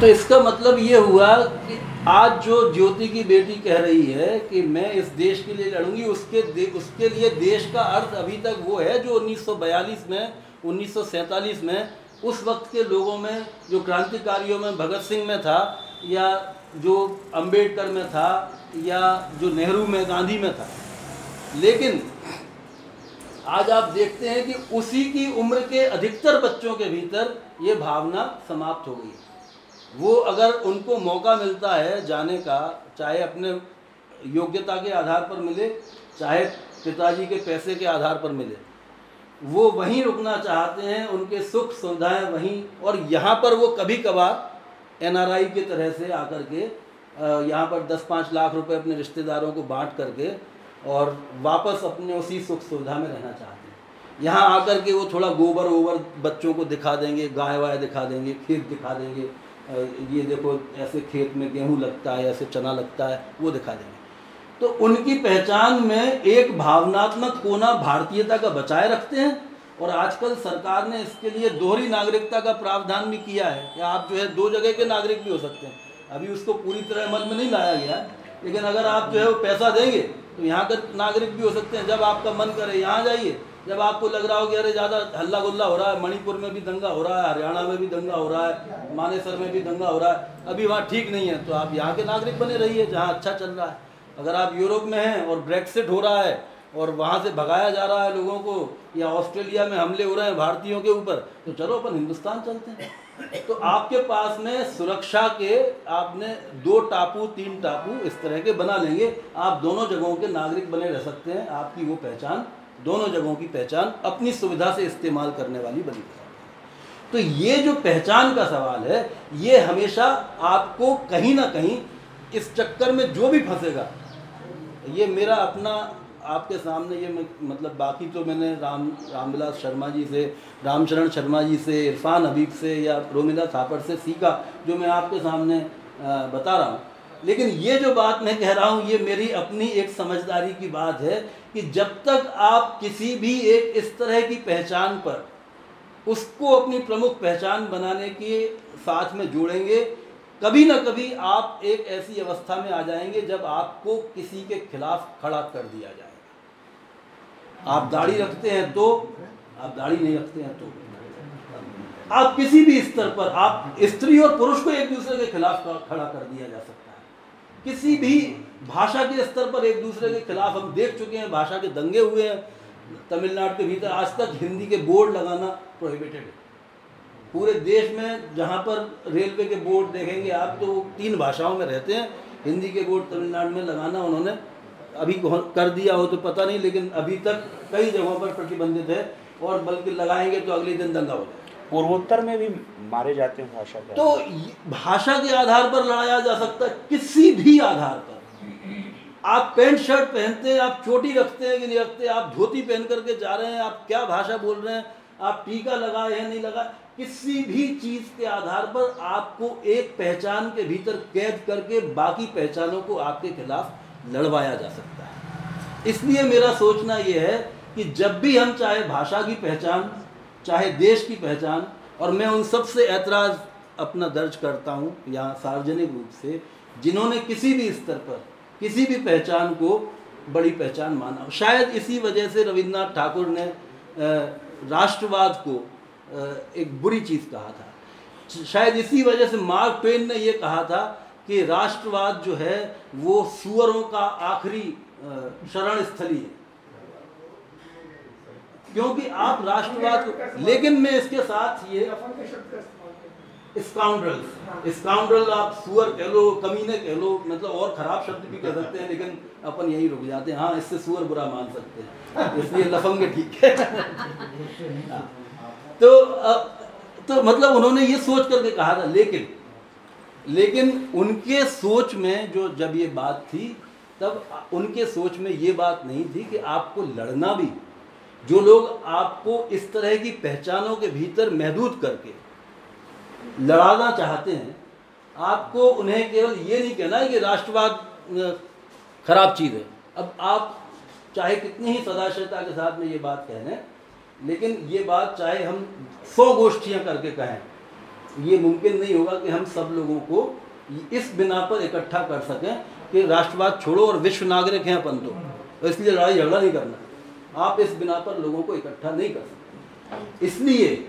तो इसका मतलब ये हुआ कि आज जो ज्योति की बेटी कह रही है कि मैं इस देश के लिए लड़ूँगी, उसके उसके लिए देश का अर्थ अभी तक वो है जो 1942 में 1947 में, उस वक्त के लोगों में, जो क्रांतिकारियों में, भगत सिंह में था, या जो अंबेडकर में था, या जो नेहरू में, गांधी में था। लेकिन आज आप देखते हैं कि उसी की उम्र के अधिकतर बच्चों के भीतर ये भावना समाप्त हो गई वो अगर उनको मौका मिलता है जाने का, चाहे अपने योग्यता के आधार पर मिले, चाहे पिताजी के पैसे के आधार पर मिले, वो वहीं रुकना चाहते हैं, उनके सुख सुविधाएँ वहीं, और यहाँ पर वो कभी कभार एनआरआई की तरह से आकर के यहाँ पर दस पाँच लाख रुपए अपने रिश्तेदारों को बांट करके और वापस अपने उसी सुख सुविधा में रहना चाहते हैं। यहाँ आकर के वो थोड़ा गोबर वोबर बच्चों को दिखा देंगे गाय वाय दिखा देंगे, खेत दिखा देंगे ये देखो, ऐसे खेत में गेहूँ लगता है, ऐसे चना लगता है, वो दिखा देंगे। तो उनकी पहचान में एक भावनात्मक कोना भारतीयता का बचाए रखते हैं, और आजकल सरकार ने इसके लिए दोहरी नागरिकता का प्रावधान भी किया है। कि आप जो है, दो जगह के नागरिक भी हो सकते हैं। अभी उसको पूरी तरह अमल में नहीं लाया गया, लेकिन अगर आप जो है वो पैसा देंगे तो यहाँ के नागरिक भी हो सकते हैं। जब आपका मन करे, यहाँ जाइए जब आपको लग रहा हो कि अरे ज़्यादा हल्ला गुल्ला हो रहा है, मणिपुर में भी दंगा हो रहा है, हरियाणा में भी दंगा हो रहा है, मानेसर में भी दंगा हो रहा है, अभी वहाँ ठीक नहीं है तो आप यहाँ के नागरिक बने रहिए जहाँ अच्छा चल रहा है। अगर आप यूरोप में हैं और ब्रेक्सिट हो रहा है और वहाँ से भगाया जा रहा है लोगों को, या ऑस्ट्रेलिया में हमले हो रहे हैं भारतीयों के ऊपर तो चलो अपन हिंदुस्तान चलते हैं। तो आपके पास में सुरक्षा के आपने दो टापू, तीन टापू इस तरह के बना लेंगे। आप दोनों जगहों के नागरिक बने रह सकते हैं, आपकी वो पहचान दोनों जगहों की पहचान अपनी सुविधा से इस्तेमाल करने वाली बनी तो ये जो पहचान का सवाल है, ये हमेशा आपको कहीं ना कहीं इस चक्कर में जो भी फंसेगा, ये मेरा अपना, आपके सामने ये मतलब बाकी तो मैंने राम, रामविलास शर्मा जी से, रामचरण शर्मा जी से, इरफान हबीब से या रोमिला थापर से सीखा, जो मैं आपके सामने बता रहा हूँ। लेकिन ये जो बात मैं कह रहा हूँ, ये मेरी अपनी एक समझदारी की बात है कि जब तक आप किसी भी एक इस तरह की पहचान पर उसको अपनी प्रमुख पहचान बनाने के साथ में जोड़ेंगे, कभी ना कभी आप एक ऐसी अवस्था में आ जाएँगे जब आपको किसी के खिलाफ खड़ा कर दिया जाएगा। आप दाढ़ी रखते हैं तो आप दाढ़ी नहीं रखते हैं तो। आप किसी भी स्तर पर, आप स्त्री और पुरुष को एक दूसरे के खिलाफ खड़ा कर दिया जा सकता है। किसी भी भाषा के स्तर पर एक दूसरे के खिलाफ हम देख चुके हैं, भाषा के दंगे हुए हैं। तमिलनाडु के भीतर आज तक हिंदी के बोर्ड लगाना प्रोहिबिटेड है। पूरे देश में जहाँ पर रेलवे के बोर्ड देखेंगे आप तो तीन भाषाओं में रहते हैं। हिंदी के बोर्ड तमिलनाडु में लगाना उन्होंने अभी कर दिया हो तो पता नहीं, लेकिन अभी तक कई जगहों पर प्रतिबंधित है और बल्कि लगाएँगे तो अगले दिन दंगा हो जाए पूर्वोत्तर में भी मारे जाते हैं भाषा के तो भाषा के आधार पर लड़ाया जा सकता है किसी भी आधार पर। आप पैंट शर्ट पहनते हैं आप चोटी रखते हैं कि नहीं रखते आप धोती पहन करके जा रहे हैं आप क्या भाषा बोल रहे हैं आप टीका लगाए हैं नहीं लगाए किसी भी चीज़ के आधार पर आपको एक पहचान के भीतर कैद करके बाकी पहचानों को आपके खिलाफ लड़वाया जा सकता है। इसलिए मेरा सोचना यह है कि जब भी हम चाहे भाषा की पहचान चाहे देश की पहचान, और मैं उन सबसे ऐतराज़ अपना दर्ज करता हूँ यहाँ सार्वजनिक रूप से, जिन्होंने किसी भी स्तर पर, किसी भी पहचान को बड़ी पहचान माना। शायद इसी वजह से रविन्द्रनाथ ठाकुर ने राष्ट्रवाद को एक बुरी चीज़ कहा था। शायद इसी वजह से मार्क पेन ने यह कहा था कि राष्ट्रवाद जो है, वो सुअरों का आखिरी शरण स्थली है। क्योंकि आप राष्ट्रवाद को लेकिन मैं इसके साथ ये स्काउंड्रल स्काउंड्रल आप सुअर कह लो, कमीने कह लो मतलब और खराब शब्द भी कह सकते हैं, लेकिन अपन यही रुक जाते हैं। हाँ इससे सुअर बुरा मान सकते हैं। इसलिए लफंगे ठीक है। हाँ। तो तो मतलब उन्होंने ये सोच करके कहा था, लेकिन लेकिन उनके सोच में जो जब ये बात थी, तब उनके सोच में ये बात नहीं थी कि आपको लड़ना भी जो लोग आपको इस तरह की पहचानों के भीतर महदूद करके लड़ाना चाहते हैं, आपको उन्हें केवल ये नहीं कहना है कि राष्ट्रवाद खराब चीज़ है। अब आप चाहे कितनी ही सदाशयता के साथ में ये बात कह हैं लेकिन ये बात चाहे हम सौ गोष्ठियाँ करके कहें, ये मुमकिन नहीं होगा कि हम सब लोगों को इस बिना पर इकट्ठा कर सकें कि राष्ट्रवाद छोड़ो और विश्व नागरिक हैं अपन तो। इसलिए लड़ाई झगड़ा नहीं करना। आप इस बिना पर लोगों को इकट्ठा नहीं कर सकते। इसलिए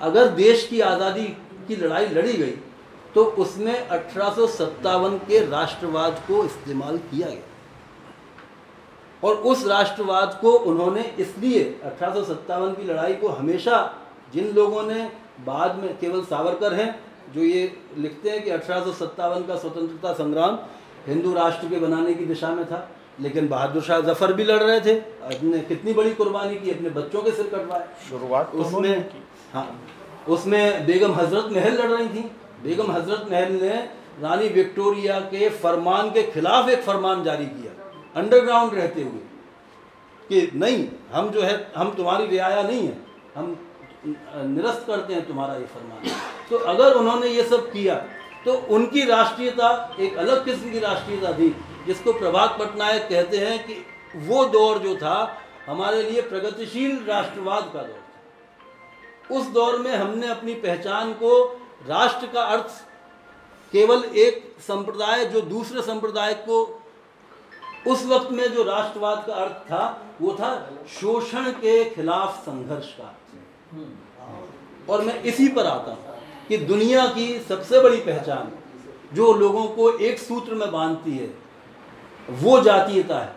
अगर देश की आज़ादी की लड़ाई लड़ी गई तो उसमें अठारह सौ सत्तावन के राष्ट्रवाद को इस्तेमाल किया गया। और उस राष्ट्रवाद को उन्होंने इसलिए अठारह सौ सत्तावन की लड़ाई को हमेशा जिन लोगों ने बाद में केवल सावरकर हैं, जो ये लिखते हैं कि अठारह सौ सत्तावन का स्वतंत्रता संग्राम हिंदू राष्ट्र के बनाने की दिशा में था लेकिन बहादुर शाह ज़फ़र भी लड़ रहे थे। अपने कितनी बड़ी कुर्बानी की अपने बच्चों के सिर कटवाए। शुरुआत तो उसमें हाँ उसमें बेगम हज़रत महल लड़ रही थी। बेगम हज़रत महल ने रानी विक्टोरिया के फरमान के खिलाफ एक फरमान जारी किया अंडरग्राउंड रहते हुए कि नहीं हम जो है हम तुम्हारी रियाया नहीं है। हम निरस्त करते हैं तुम्हारा ये फरमान। तो अगर उन्होंने ये सब किया तो उनकी राष्ट्रीयता एक अलग किस्म की राष्ट्रीयता थी। जिसको प्रभात पटनायक कहते हैं कि वो दौर जो था, हमारे लिए प्रगतिशील राष्ट्रवाद का दौर था। उस दौर में हमने अपनी पहचान को राष्ट्र का अर्थ, केवल एक संप्रदाय, जो दूसरे संप्रदाय को उस वक्त में जो राष्ट्रवाद का अर्थ था, वो था शोषण के खिलाफ संघर्ष का और मैं इसी पर आता हूँ कि दुनिया की सबसे बड़ी पहचान, जो लोगों को एक सूत्र में बांधती है वो जातीयता है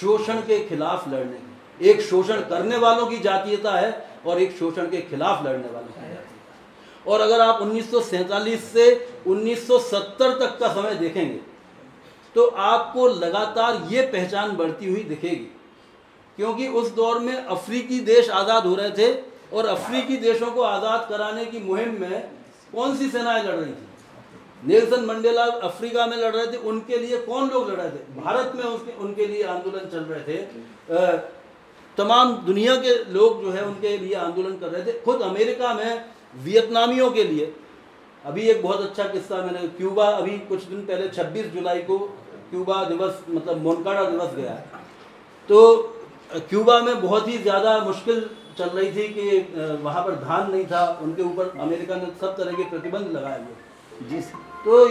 शोषण के खिलाफ लड़ने की। एक शोषण करने वालों की जातीयता है और एक शोषण के खिलाफ लड़ने वालों की जातीयता और अगर आप उन्नीस सौ सैंतालीस से 1970 तक का समय देखेंगे तो आपको लगातार ये पहचान बढ़ती हुई दिखेगी। क्योंकि उस दौर में अफ्रीकी देश आज़ाद हो रहे थे और अफ्रीकी देशों को आज़ाद कराने की मुहिम में कौन सी सेनाएँ लड़ रही थी? नेल्सन मंडेला अफ्रीका में लड़ रहे थे, उनके लिए कौन लोग लड़ रहे थे? भारत में उसके, उनके लिए आंदोलन चल रहे थे। तमाम दुनिया के लोग जो है, उनके लिए आंदोलन कर रहे थे। खुद अमेरिका में, वियतनामियों के लिए। अभी एक बहुत अच्छा किस्सा मैंने, क्यूबा अभी कुछ दिन पहले 26 जुलाई को क्यूबा दिवस मतलब मोनकाडा दिवस गया। तो क्यूबा में बहुत ही ज़्यादा मुश्किल चल रही थी कि वहाँ पर धान नहीं था। उनके ऊपर अमेरिका ने सब तरह के प्रतिबंध लगाए हुए। जी तो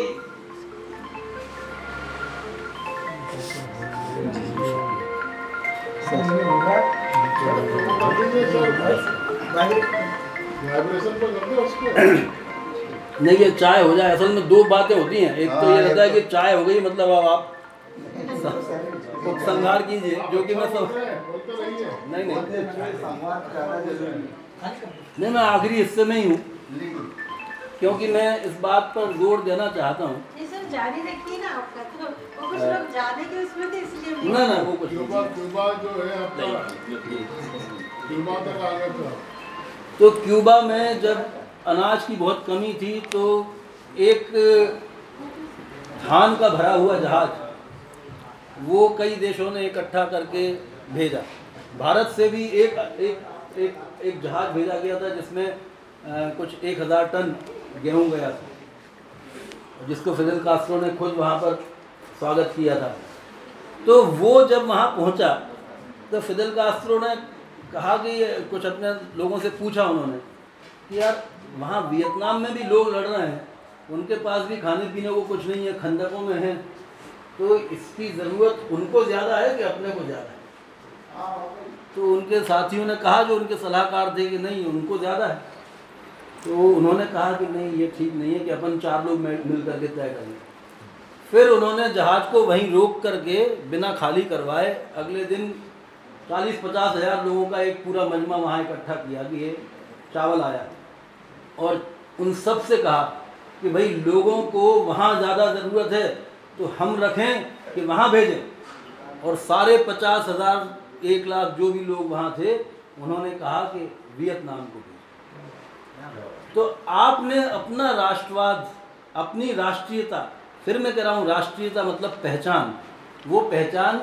नहीं ये चाय हो जाए। असल में दो बातें होती हैं। एक तो ये रहता है कि चाय हो गई मतलब अब आप उपसंहार कीजिए जो कि मैं सब नहीं नहीं। नहीं मैं आखिरी हिस्से में ही हूँ। क्योंकि मैं इस बात पर ज़ोर देना चाहता हूँ। ना ना वो कुछ तो क्यूबा में जब अनाज की बहुत कमी थी तो एक धान का भरा हुआ जहाज़ वो कई देशों ने इकट्ठा करके भेजा। भारत से भी एक एक एक एक जहाज़ भेजा गया था जिसमें कुछ एक हज़ार टन गेहूँ गया था। जिसको फिजल कास्ट्रो ने खुद वहाँ पर स्वागत किया था। तो वो जब वहाँ पहुँचा तो फिदल कास्ट्रो ने कहा कि कुछ अपने लोगों से पूछा उन्होंने कि यार, वहाँ वियतनाम में भी लोग लड़ रहे हैं, उनके पास भी खाने पीने को कुछ नहीं है, खंडकों में है तो इसकी ज़रूरत उनको ज़्यादा है कि अपने को ज़्यादा है? तो उनके साथियों ने कहा जो उनके सलाहकार थे कि नहीं, उनको ज़्यादा है। तो उन्होंने कहा कि नहीं, ये ठीक नहीं है कि अपन चार लोग मिल करके तय करें फिर उन्होंने जहाज़ को वहीं रोक करके बिना खाली करवाए अगले दिन चालीस पचास हज़ार लोगों का एक पूरा मजमा वहाँ इकट्ठा किया कि ये चावल आया। और उन सबसे कहा कि भाई, लोगों को वहाँ ज़्यादा ज़रूरत है तो हम रखें कि वहाँ भेजें। और सारे पचास हज़ार, एक लाख जो भी लोग वहाँ थे, उन्होंने कहा कि वियतनाम को तो आपने अपना राष्ट्रवाद, अपनी राष्ट्रीयता, फिर मैं कह रहा हूँ राष्ट्रीयता मतलब पहचान, वो पहचान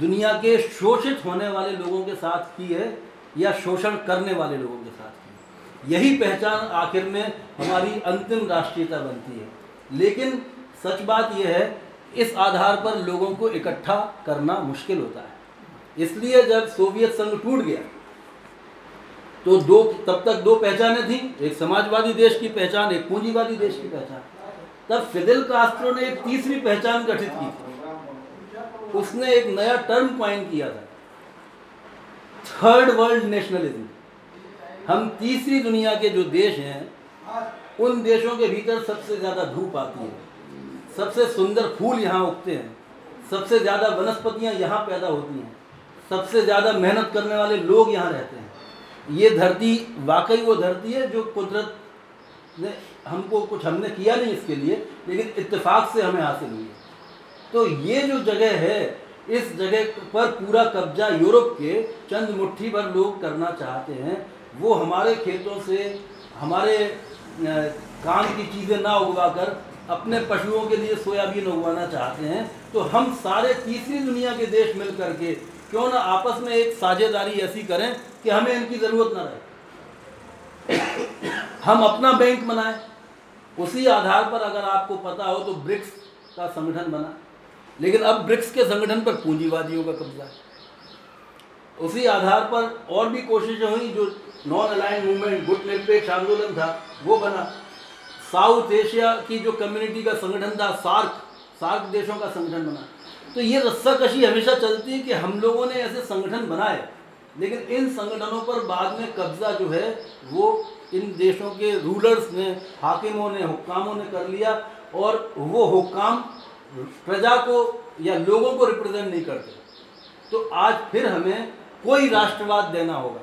दुनिया के शोषित होने वाले लोगों के साथ की है या शोषण करने वाले लोगों के साथ की यही पहचान आखिर में हमारी अंतिम राष्ट्रीयता बनती है। लेकिन सच बात यह है, इस आधार पर लोगों को इकट्ठा करना मुश्किल होता है। इसलिए जब सोवियत संघ टूट गया तो दो, तब तक दो पहचानें थी, एक समाजवादी देश की पहचान, एक पूंजीवादी देश की पहचान। तब फिदिल कास्ट्रो ने एक तीसरी पहचान गठित की थी। उसने एक नया टर्म क्वाइन किया था। थर्ड वर्ल्ड नेशनलिज्म हम तीसरी दुनिया के जो देश हैं, उन देशों के भीतर सबसे ज़्यादा धूप आती है। सबसे सुंदर फूल यहाँ उगते हैं। सबसे ज़्यादा वनस्पतियाँ यहाँ पैदा होती हैं। सबसे ज़्यादा मेहनत करने वाले लोग यहाँ रहते हैं। ये धरती, वाकई वो धरती है जो कुदरत ने हमको कुछ हमने किया नहीं इसके लिए, लेकिन इत्तेफाक से हमें हासिल हुई। तो ये जो जगह है, इस जगह पर पूरा कब्जा यूरोप के चंद मुट्ठी भर लोग करना चाहते हैं। वो हमारे खेतों से, हमारे काम की चीज़ें ना उगा कर अपने पशुओं के लिए सोयाबीन उगवाना चाहते हैं। तो हम सारे तीसरी दुनिया के देश मिल करके क्यों ना आपस में एक साझेदारी ऐसी करें कि हमें इनकी ज़रूरत ना रहे। हम अपना बैंक बनाएँ, उसी आधार पर अगर आपको पता हो तो ब्रिक्स का संगठन बना। लेकिन अब ब्रिक्स के संगठन पर पूंजीवादियों का कब्जा है। उसी आधार पर और भी कोशिशें हुई जो नॉन अलाइन मूवमेंट गुट निरपेक्ष आंदोलन था, वो बना। साउथ एशिया की जो कम्युनिटी का संगठन था सार्क सार्क देशों का संगठन बना। तो ये रस्साकशी हमेशा चलती है कि हम लोगों ने ऐसे संगठन बनाए। लेकिन इन संगठनों पर बाद में कब्जा जो है, वो इन देशों के रूलर्स ने, हाकिमों ने, हुक्कामों ने कर लिया और वो हुक्काम प्रजा को या लोगों को रिप्रेजेंट नहीं करते। तो आज फिर हमें कोई राष्ट्रवाद देना होगा,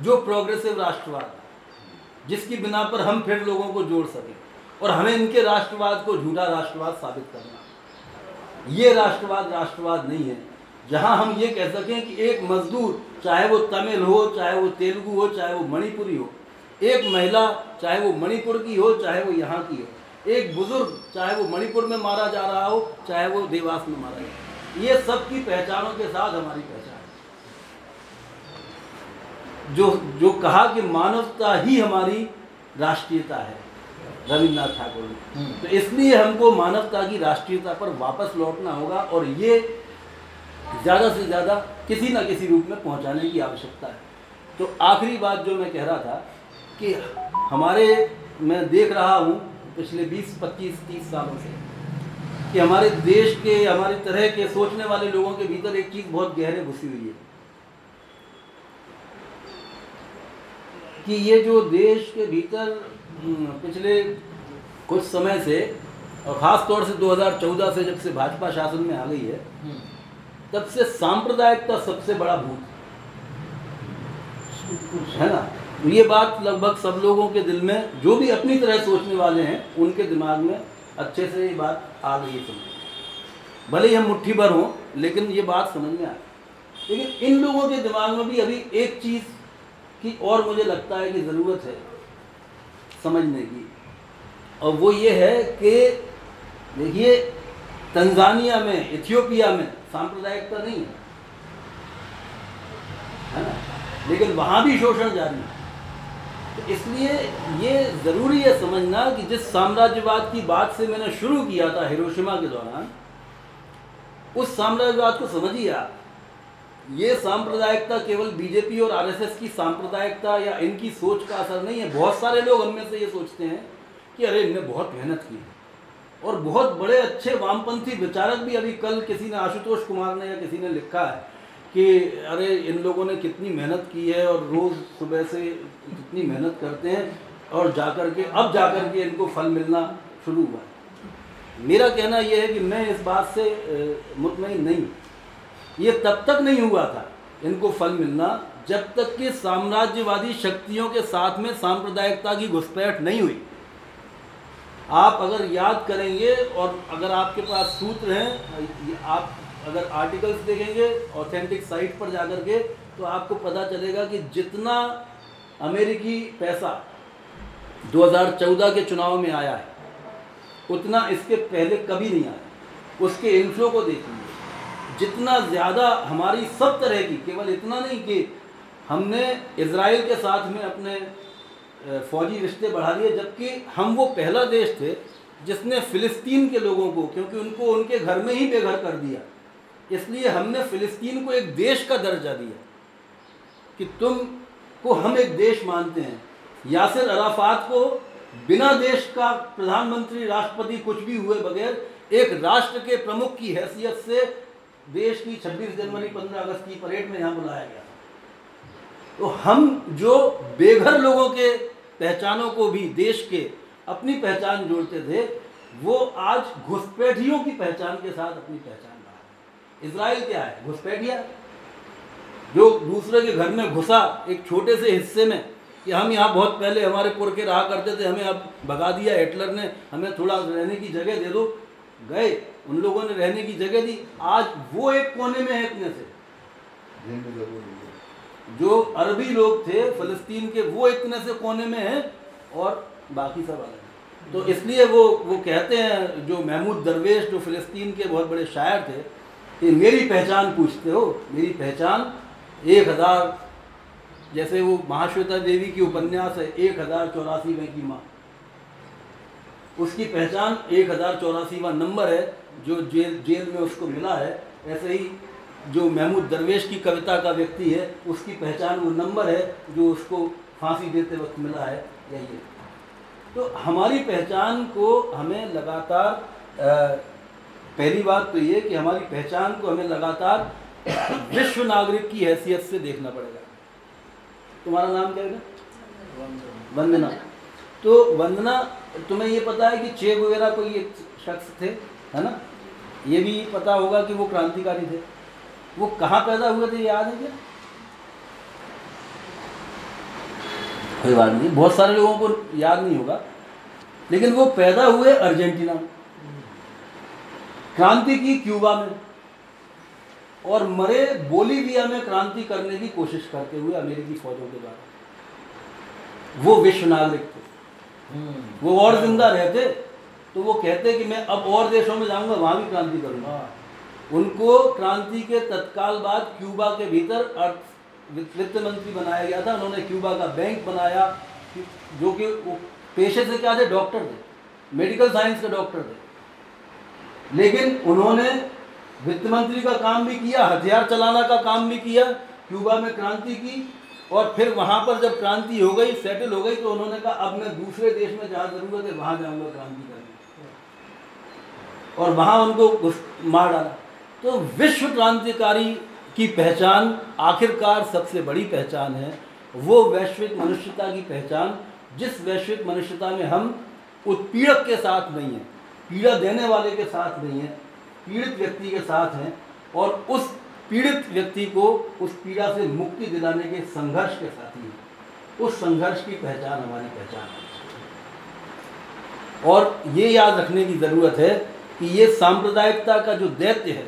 जो प्रोग्रेसिव राष्ट्रवाद जिसकी बिना पर हम फिर लोगों को जोड़ सकें और हमें इनके राष्ट्रवाद को झूठा राष्ट्रवाद साबित करना ये राष्ट्रवाद राष्ट्रवाद नहीं है। जहाँ हम ये कह सकें कि एक मजदूर चाहे वो तमिल हो चाहे वो तेलुगु हो चाहे वो मणिपुरी हो एक महिला चाहे वो मणिपुर की हो चाहे वो यहाँ की हो एक बुज़ुर्ग चाहे वो मणिपुर में मारा जा रहा हो चाहे वो देवास में मारा जाए ये सब की पहचानों के साथ हमारी पहचान जो जो कहा कि मानवता ही हमारी राष्ट्रीयता है रविन्द्रनाथ ठाकुर ने हम्म। तो इसलिए हमको मानवता की राष्ट्रीयता पर वापस लौटना होगा और ये ज़्यादा से ज़्यादा किसी न किसी रूप में पहुँचाने की आवश्यकता है। तो आखिरी बात जो मैं कह रहा था कि हमारे मैं देख रहा हूँ पिछले 20, 25, 30 सालों से कि हमारे देश के हमारे तरह के सोचने वाले लोगों के भीतर एक चीज़ बहुत गहरे घुसी हुई है। कि ये जो देश के भीतर हम्म, पिछले कुछ समय से और ख़ास तौर से 2014 से जब से भाजपा शासन में आ गई है तब से सांप्रदायिकता सबसे बड़ा भूत। है ना? तो ये बात लगभग सब लोगों के दिल में, जो भी अपनी तरह सोचने वाले हैं, उनके दिमाग में अच्छे से ये बात आ गई है समझ भले ही हम मुट्ठी भर हों, लेकिन ये बात समझ में आ लेकिन इन लोगों के दिमाग में भी अभी एक चीज़ की और मुझे लगता है कि ज़रूरत है समझने की। और वो ये है कि देखिए तंजानिया में, इथियोपिया में सांप्रदायिकता नहीं है। है ना? लेकिन वहाँ भी शोषण जारी है। तो इसलिए ये ज़रूरी है समझना कि जिस साम्राज्यवाद की बात से मैंने शुरू किया था हिरोशिमा के दौरान, उस साम्राज्यवाद को समझिए आप। ये सांप्रदायिकता केवल बीजेपी और आरएसएस की सांप्रदायिकता या इनकी सोच का असर नहीं है। बहुत सारे लोग हममें से ये सोचते हैं कि अरे इनने बहुत मेहनत की और बहुत बड़े अच्छे वामपंथी विचारक भी अभी कल किसी ने आशुतोष कुमार ने या किसी ने लिखा है कि, अरे, इन लोगों ने कितनी मेहनत की है और रोज़ सुबह से कितनी मेहनत करते हैं और जाकर के, अब जाकर के इनको फल मिलना शुरू हुआ है। मेरा कहना यह है कि मैं इस बात से मुतमिन नहीं ये तब तक नहीं हुआ था इनको फल मिलना जब तक कि साम्राज्यवादी शक्तियों के साथ में सांप्रदायिकता की घुसपैठ नहीं हुई। आप अगर याद करेंगे और अगर आपके पास सूत्र हैं आप अगर आर्टिकल्स देखेंगे ऑथेंटिक साइट पर जाकर के तो आपको पता चलेगा कि जितना अमेरिकी पैसा 2014 के चुनाव में आया है, उतना इसके पहले कभी नहीं आया। उसके इन्फ्लो को देखिए जितना ज़्यादा हमारी सब तरह की, केवल इतना नहीं कि हमने इसराइल के साथ में अपने फौजी रिश्ते बढ़ा दिए, जबकि हम वो पहला देश थे जिसने फ़िलिस्तीन के लोगों को, क्योंकि उनको उनके घर में ही बेघर कर दिया। इसलिए हमने फ़िलिस्तीन को एक देश का दर्जा दिया कि तुम को हम एक देश मानते हैं। यासिर अराफात को बिना देश का प्रधानमंत्री, राष्ट्रपति कुछ भी हुए बगैर एक राष्ट्र के प्रमुख की हैसियत से देश की 26 जनवरी 15 अगस्त की परेड में यहाँ बुलाया गया। तो हम जो बेघर लोगों के पहचानों को भी, देश के अपनी पहचान जोड़ते थे, वो आज घुसपैठियों की पहचान के साथ अपनी पहचान रहा है। इसराइल क्या है? घुसपैठिया। जो दूसरे के घर में घुसा एक छोटे से हिस्से में कि हम यहाँ बहुत पहले हमारे पुर के रहा करते थे, हमें अब भगा दिया, हिटलर ने हमें थोड़ा रहने की जगह दे दो। गए, उन लोगों ने रहने की जगह दी। आज वो एक कोने में है इतने से। जो अरबी लोग थे, फलस्तीन के, वो इतने से कोने में हैं और बाकी सब अलग तो इसलिए वो वो कहते हैं, जो महमूद दरवेश, जो फ़लस्तीन के बहुत बड़े शायर थे, कि मेरी पहचान पूछते हो, मेरी पहचान एक हज़ार, जैसे वो महाश्वेता देवी की उपन्यास है, एक हज़ार चौरासी में की माँ। उसकी पहचान एक हज़ार चौरासीवा नंबर है, जो जेल जेल में उसको मिला है, ऐसे ही जो महमूद दरवेश की कविता का व्यक्ति है, उसकी पहचान वो नंबर है जो उसको फांसी देते वक्त मिला है, यही है। तो हमारी पहचान को हमें लगातार पहली बात तो ये कि हमारी पहचान को हमें लगातार विश्व नागरिक की हैसियत से देखना पड़ेगा। तुम्हारा नाम क्या है? वंदना। तो वंदना, तुम्हें ये पता है कि चे वगैरह कोई एक शख्स थे, है ना? ये भी पता होगा कि वो क्रांतिकारी थे। वो कहाँ पैदा हुए थे याद है क्या? कोई बात नहीं बहुत सारे लोगों को याद नहीं होगा। लेकिन वो पैदा हुए अर्जेंटीना में क्रांति की क्यूबा में और मरे बोलीविया में क्रांति करने की कोशिश करते हुए अमेरिकी फौजों के द्वारा। वो विश्व नागरिक थे। वो और ज़िंदा रहते तो वो कहते कि मैं अब और देशों में जाऊँगा वहाँ भी क्रांति करूँगा। उनको क्रांति के तत्काल बाद क्यूबा के भीतर अर्थ वित्त मंत्री बनाया गया था। उन्होंने क्यूबा का बैंक बनाया, जो कि पेशे से क्या थे? डॉक्टर थे। मेडिकल साइंस के डॉक्टर थे। लेकिन उन्होंने वित्त मंत्री का काम भी किया, हथियार चलाना का काम भी किया, क्यूबा में क्रांति की, और फिर वहाँ पर जब क्रांति हो गई सेटल हो गई तो उन्होंने कहा, अब मैं दूसरे देश में जहाँ ज़रूरत है, वहाँ जाऊँगा क्रांति करने। और वहाँ उनको मार डाला। तो विश्व क्रांतिकारी की पहचान, आखिरकार सबसे बड़ी पहचान है, वो वैश्विक मनुष्यता की पहचान, जिस वैश्विक मनुष्यता में हम उत्पीड़क के साथ नहीं हैं, पीड़ा देने वाले के साथ नहीं हैं, पीड़ित व्यक्ति के साथ हैं, और उस पीड़ित व्यक्ति को उस पीड़ा से मुक्ति दिलाने के संघर्ष के साथ ही उस संघर्ष की पहचान हमारी पहचान है। और ये याद रखने की ज़रूरत है कि ये सांप्रदायिकता का जो दैत्य है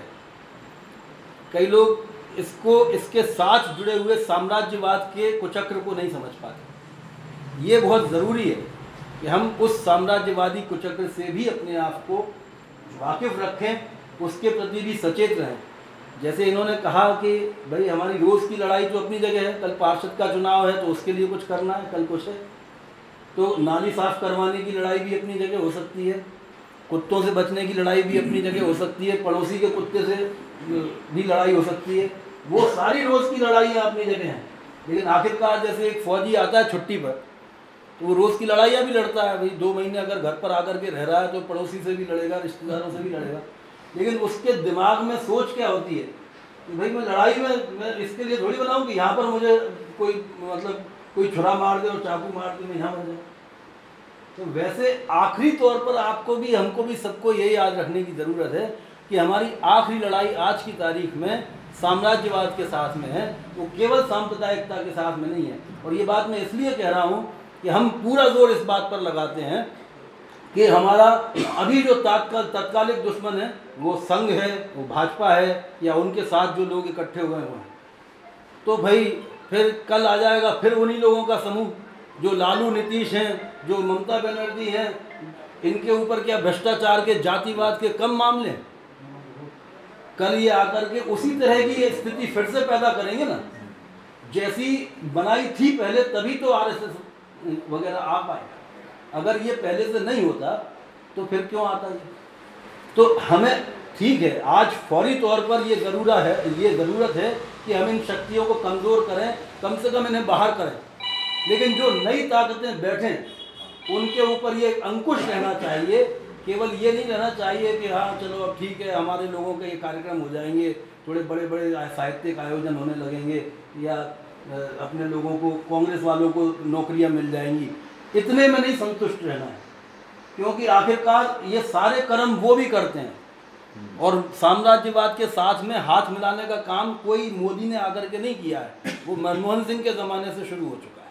कई लोग इसको, इसके साथ जुड़े हुए साम्राज्यवाद के कुचक्र को नहीं समझ पाते। ये बहुत ज़रूरी है कि हम उस साम्राज्यवादी कुचक्र से भी अपने आप को वाकिफ रखें, उसके प्रति भी सचेत रहें। जैसे इन्होंने कहा कि, भाई, हमारी रोज़ की लड़ाई तो अपनी जगह है, कल पार्षद का चुनाव है तो उसके लिए कुछ करना है, कल कुछ है। तो नाली साफ़ करवाने की लड़ाई भी अपनी जगह हो सकती है, कुत्तों से बचने की लड़ाई भी अपनी जगह हो सकती है, पड़ोसी के कुत्ते से भी लड़ाई हो सकती है। वो सारी रोज़ की लड़ाइयाँ अपनी जगह। हैं लेकिन आखिरकार जैसे एक फौजी आता है छुट्टी पर तो वो रोज़ की लड़ाइयाँ भी लड़ता है। भाई दो महीने अगर घर पर आकर के रह रहा है तो पड़ोसी से भी लड़ेगा, रिश्तेदारों से भी लड़ेगा। लेकिन उसके दिमाग में सोच क्या होती है? कि भाई मैं लड़ाई में, मैं इसके लिए थोड़ी बनाऊँ कि यहाँ पर मुझे कोई मतलब कोई छुरा मार दे और चाकू मार दे मैं यहाँ मर जाऊँ? तो वैसे आखिरी तौर पर आपको भी, हमको भी सबको ये याद रखने की ज़रूरत है कि हमारी आखिरी लड़ाई आज की तारीख में साम्राज्यवाद के साथ में है, वो केवल सांप्रदायिकता के साथ में नहीं है। और ये बात मैं इसलिए कह रहा हूँ कि हम पूरा ज़ोर इस बात पर लगाते हैं कि हमारा अभी जो तत्काल तत्कालिक दुश्मन है, वो संघ है, वो भाजपा है, या उनके साथ जो लोग इकट्ठे हुए हैं वो हैं। तो भाई, फिर कल आ जाएगा फिर उन्हीं लोगों का समूह, जो लालू नीतीश हैं, जो ममता बनर्जी हैं, इनके ऊपर क्या भ्रष्टाचार के जातिवाद के कम मामले कल ये आकर के उसी तरह की स्थिति फिर से पैदा करेंगे ना। जैसी बनाई थी पहले, तभी तो आरएसएस वगैरह आ पाए। अगर ये पहले से नहीं होता तो फिर क्यों आता ये? तो हमें, ठीक है, आज फौरी तौर पर ये ज़रूरा है, ये ज़रूरत है कि हम इन शक्तियों को कमज़ोर करें, कम से कम इन्हें बाहर करें। लेकिन जो नई ताकतें बैठे, उनके ऊपर ये अंकुश रहना चाहिए केवल ये नहीं रहना चाहिए कि हाँ चलो अब ठीक है हमारे लोगों के ये कार्यक्रम हो जाएँगे थोड़े बड़े बड़े साहित्यिक आयोजन होने लगेंगे या अपने लोगों को कांग्रेस वालों को नौकरियाँ मिल जाएँगी। इतने में नहीं संतुष्ट रहना है क्योंकि आखिरकार ये सारे कर्म वो भी करते हैं। और साम्राज्यवाद के साथ में हाथ मिलाने का काम कोई मोदी ने आकर के नहीं किया है वो मनमोहन सिंह के ज़माने से शुरू हो चुका है।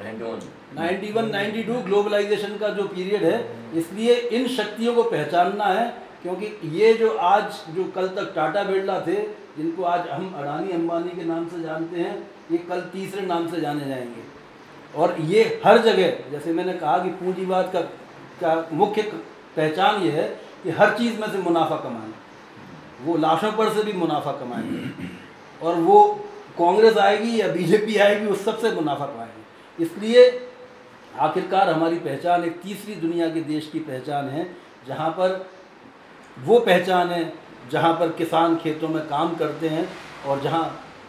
91. 92 ग्लोबलाइजेशन का जो पीरियड है, इसलिए इन शक्तियों को पहचानना है, क्योंकि ये जो आज, जो कल तक टाटा बिरला थे, जिनको आज हम अडानी अंबानी के नाम से जानते हैं, ये कल तीसरे नाम से जाने जाएँगे। और ये हर जगह, जैसे मैंने कहा कि पूंजीवाद का का मुख्य पहचान ये है कि हर चीज़ में से मुनाफा कमाना वो लाशों पर से भी मुनाफा कमाएँगे। और वो कांग्रेस आएगी या बीजेपी आएगी उस सबसे मुनाफा पाएँगे इसलिए आखिरकार हमारी पहचान एक तीसरी दुनिया के देश की पहचान है जहाँ पर वो पहचान है जहाँ पर किसान खेतों में काम करते हैं और जहाँ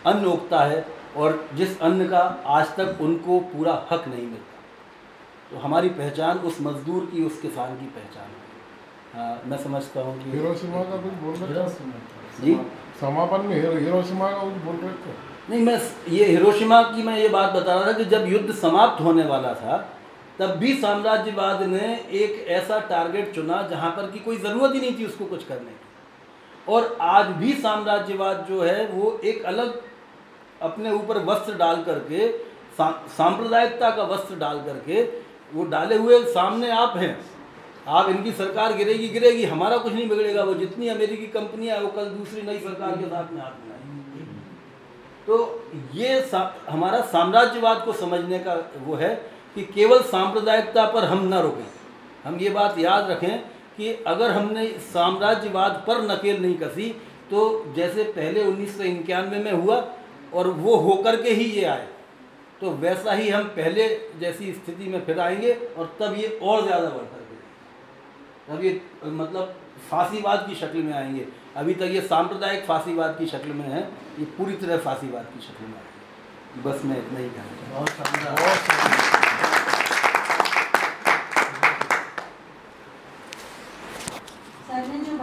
अन्न उगता है और जिस अन्न का आज तक उनको पूरा हक नहीं मिलता। तो हमारी पहचान उस मजदूर की उस किसान की पहचान है। हाँ, मैं समझता हूँ कि का कुछ बोल रहे जी? समापन में हिरोशिमा का कुछ बोल रहे थे? नहीं मैं ये हिरोशिमा की मैं ये बात बता रहा था कि जब युद्ध समाप्त होने वाला था तब भी साम्राज्यवाद ने एक ऐसा टारगेट चुना जहाँ पर कि कोई ज़रूरत ही नहीं थी उसको कुछ करने की। और आज भी साम्राज्यवाद जो है वो एक अलग अपने ऊपर वस्त्र डाल करके सा, सांप्रदायिकता का वस्त्र डाल करके वो डाले हुए सामने आप हैं। आप इनकी सरकार गिरेगी गिरेगी हमारा कुछ नहीं बिगड़ेगा वो जितनी अमेरिकी कंपनियाँ वो कल दूसरी नई सरकार के साथ में हाथ मिलाएँगी। तो ये सा, हमारा साम्राज्यवाद को समझने का वो है कि केवल सांप्रदायिकता पर हम न रुकें। हम ये बात याद रखें कि अगर हमने साम्राज्यवाद पर नकेल नहीं कसी तो जैसे पहले उन्नीस सौ इक्यानवे में हुआ और वो होकर के ही ये आए तो वैसा ही हम पहले जैसी स्थिति में फिर आएँगे और तब ये और ज़्यादा बढ़ करके तब ये मतलब फांसीवाद की शक्ल में आएँगे। अभी तक ये सांप्रदायिक फांसीवाद की शक्ल में है ये पूरी तरह फांसीवाद की शक्ल में है। बस मैं इतना ही कहना चाहूँगा।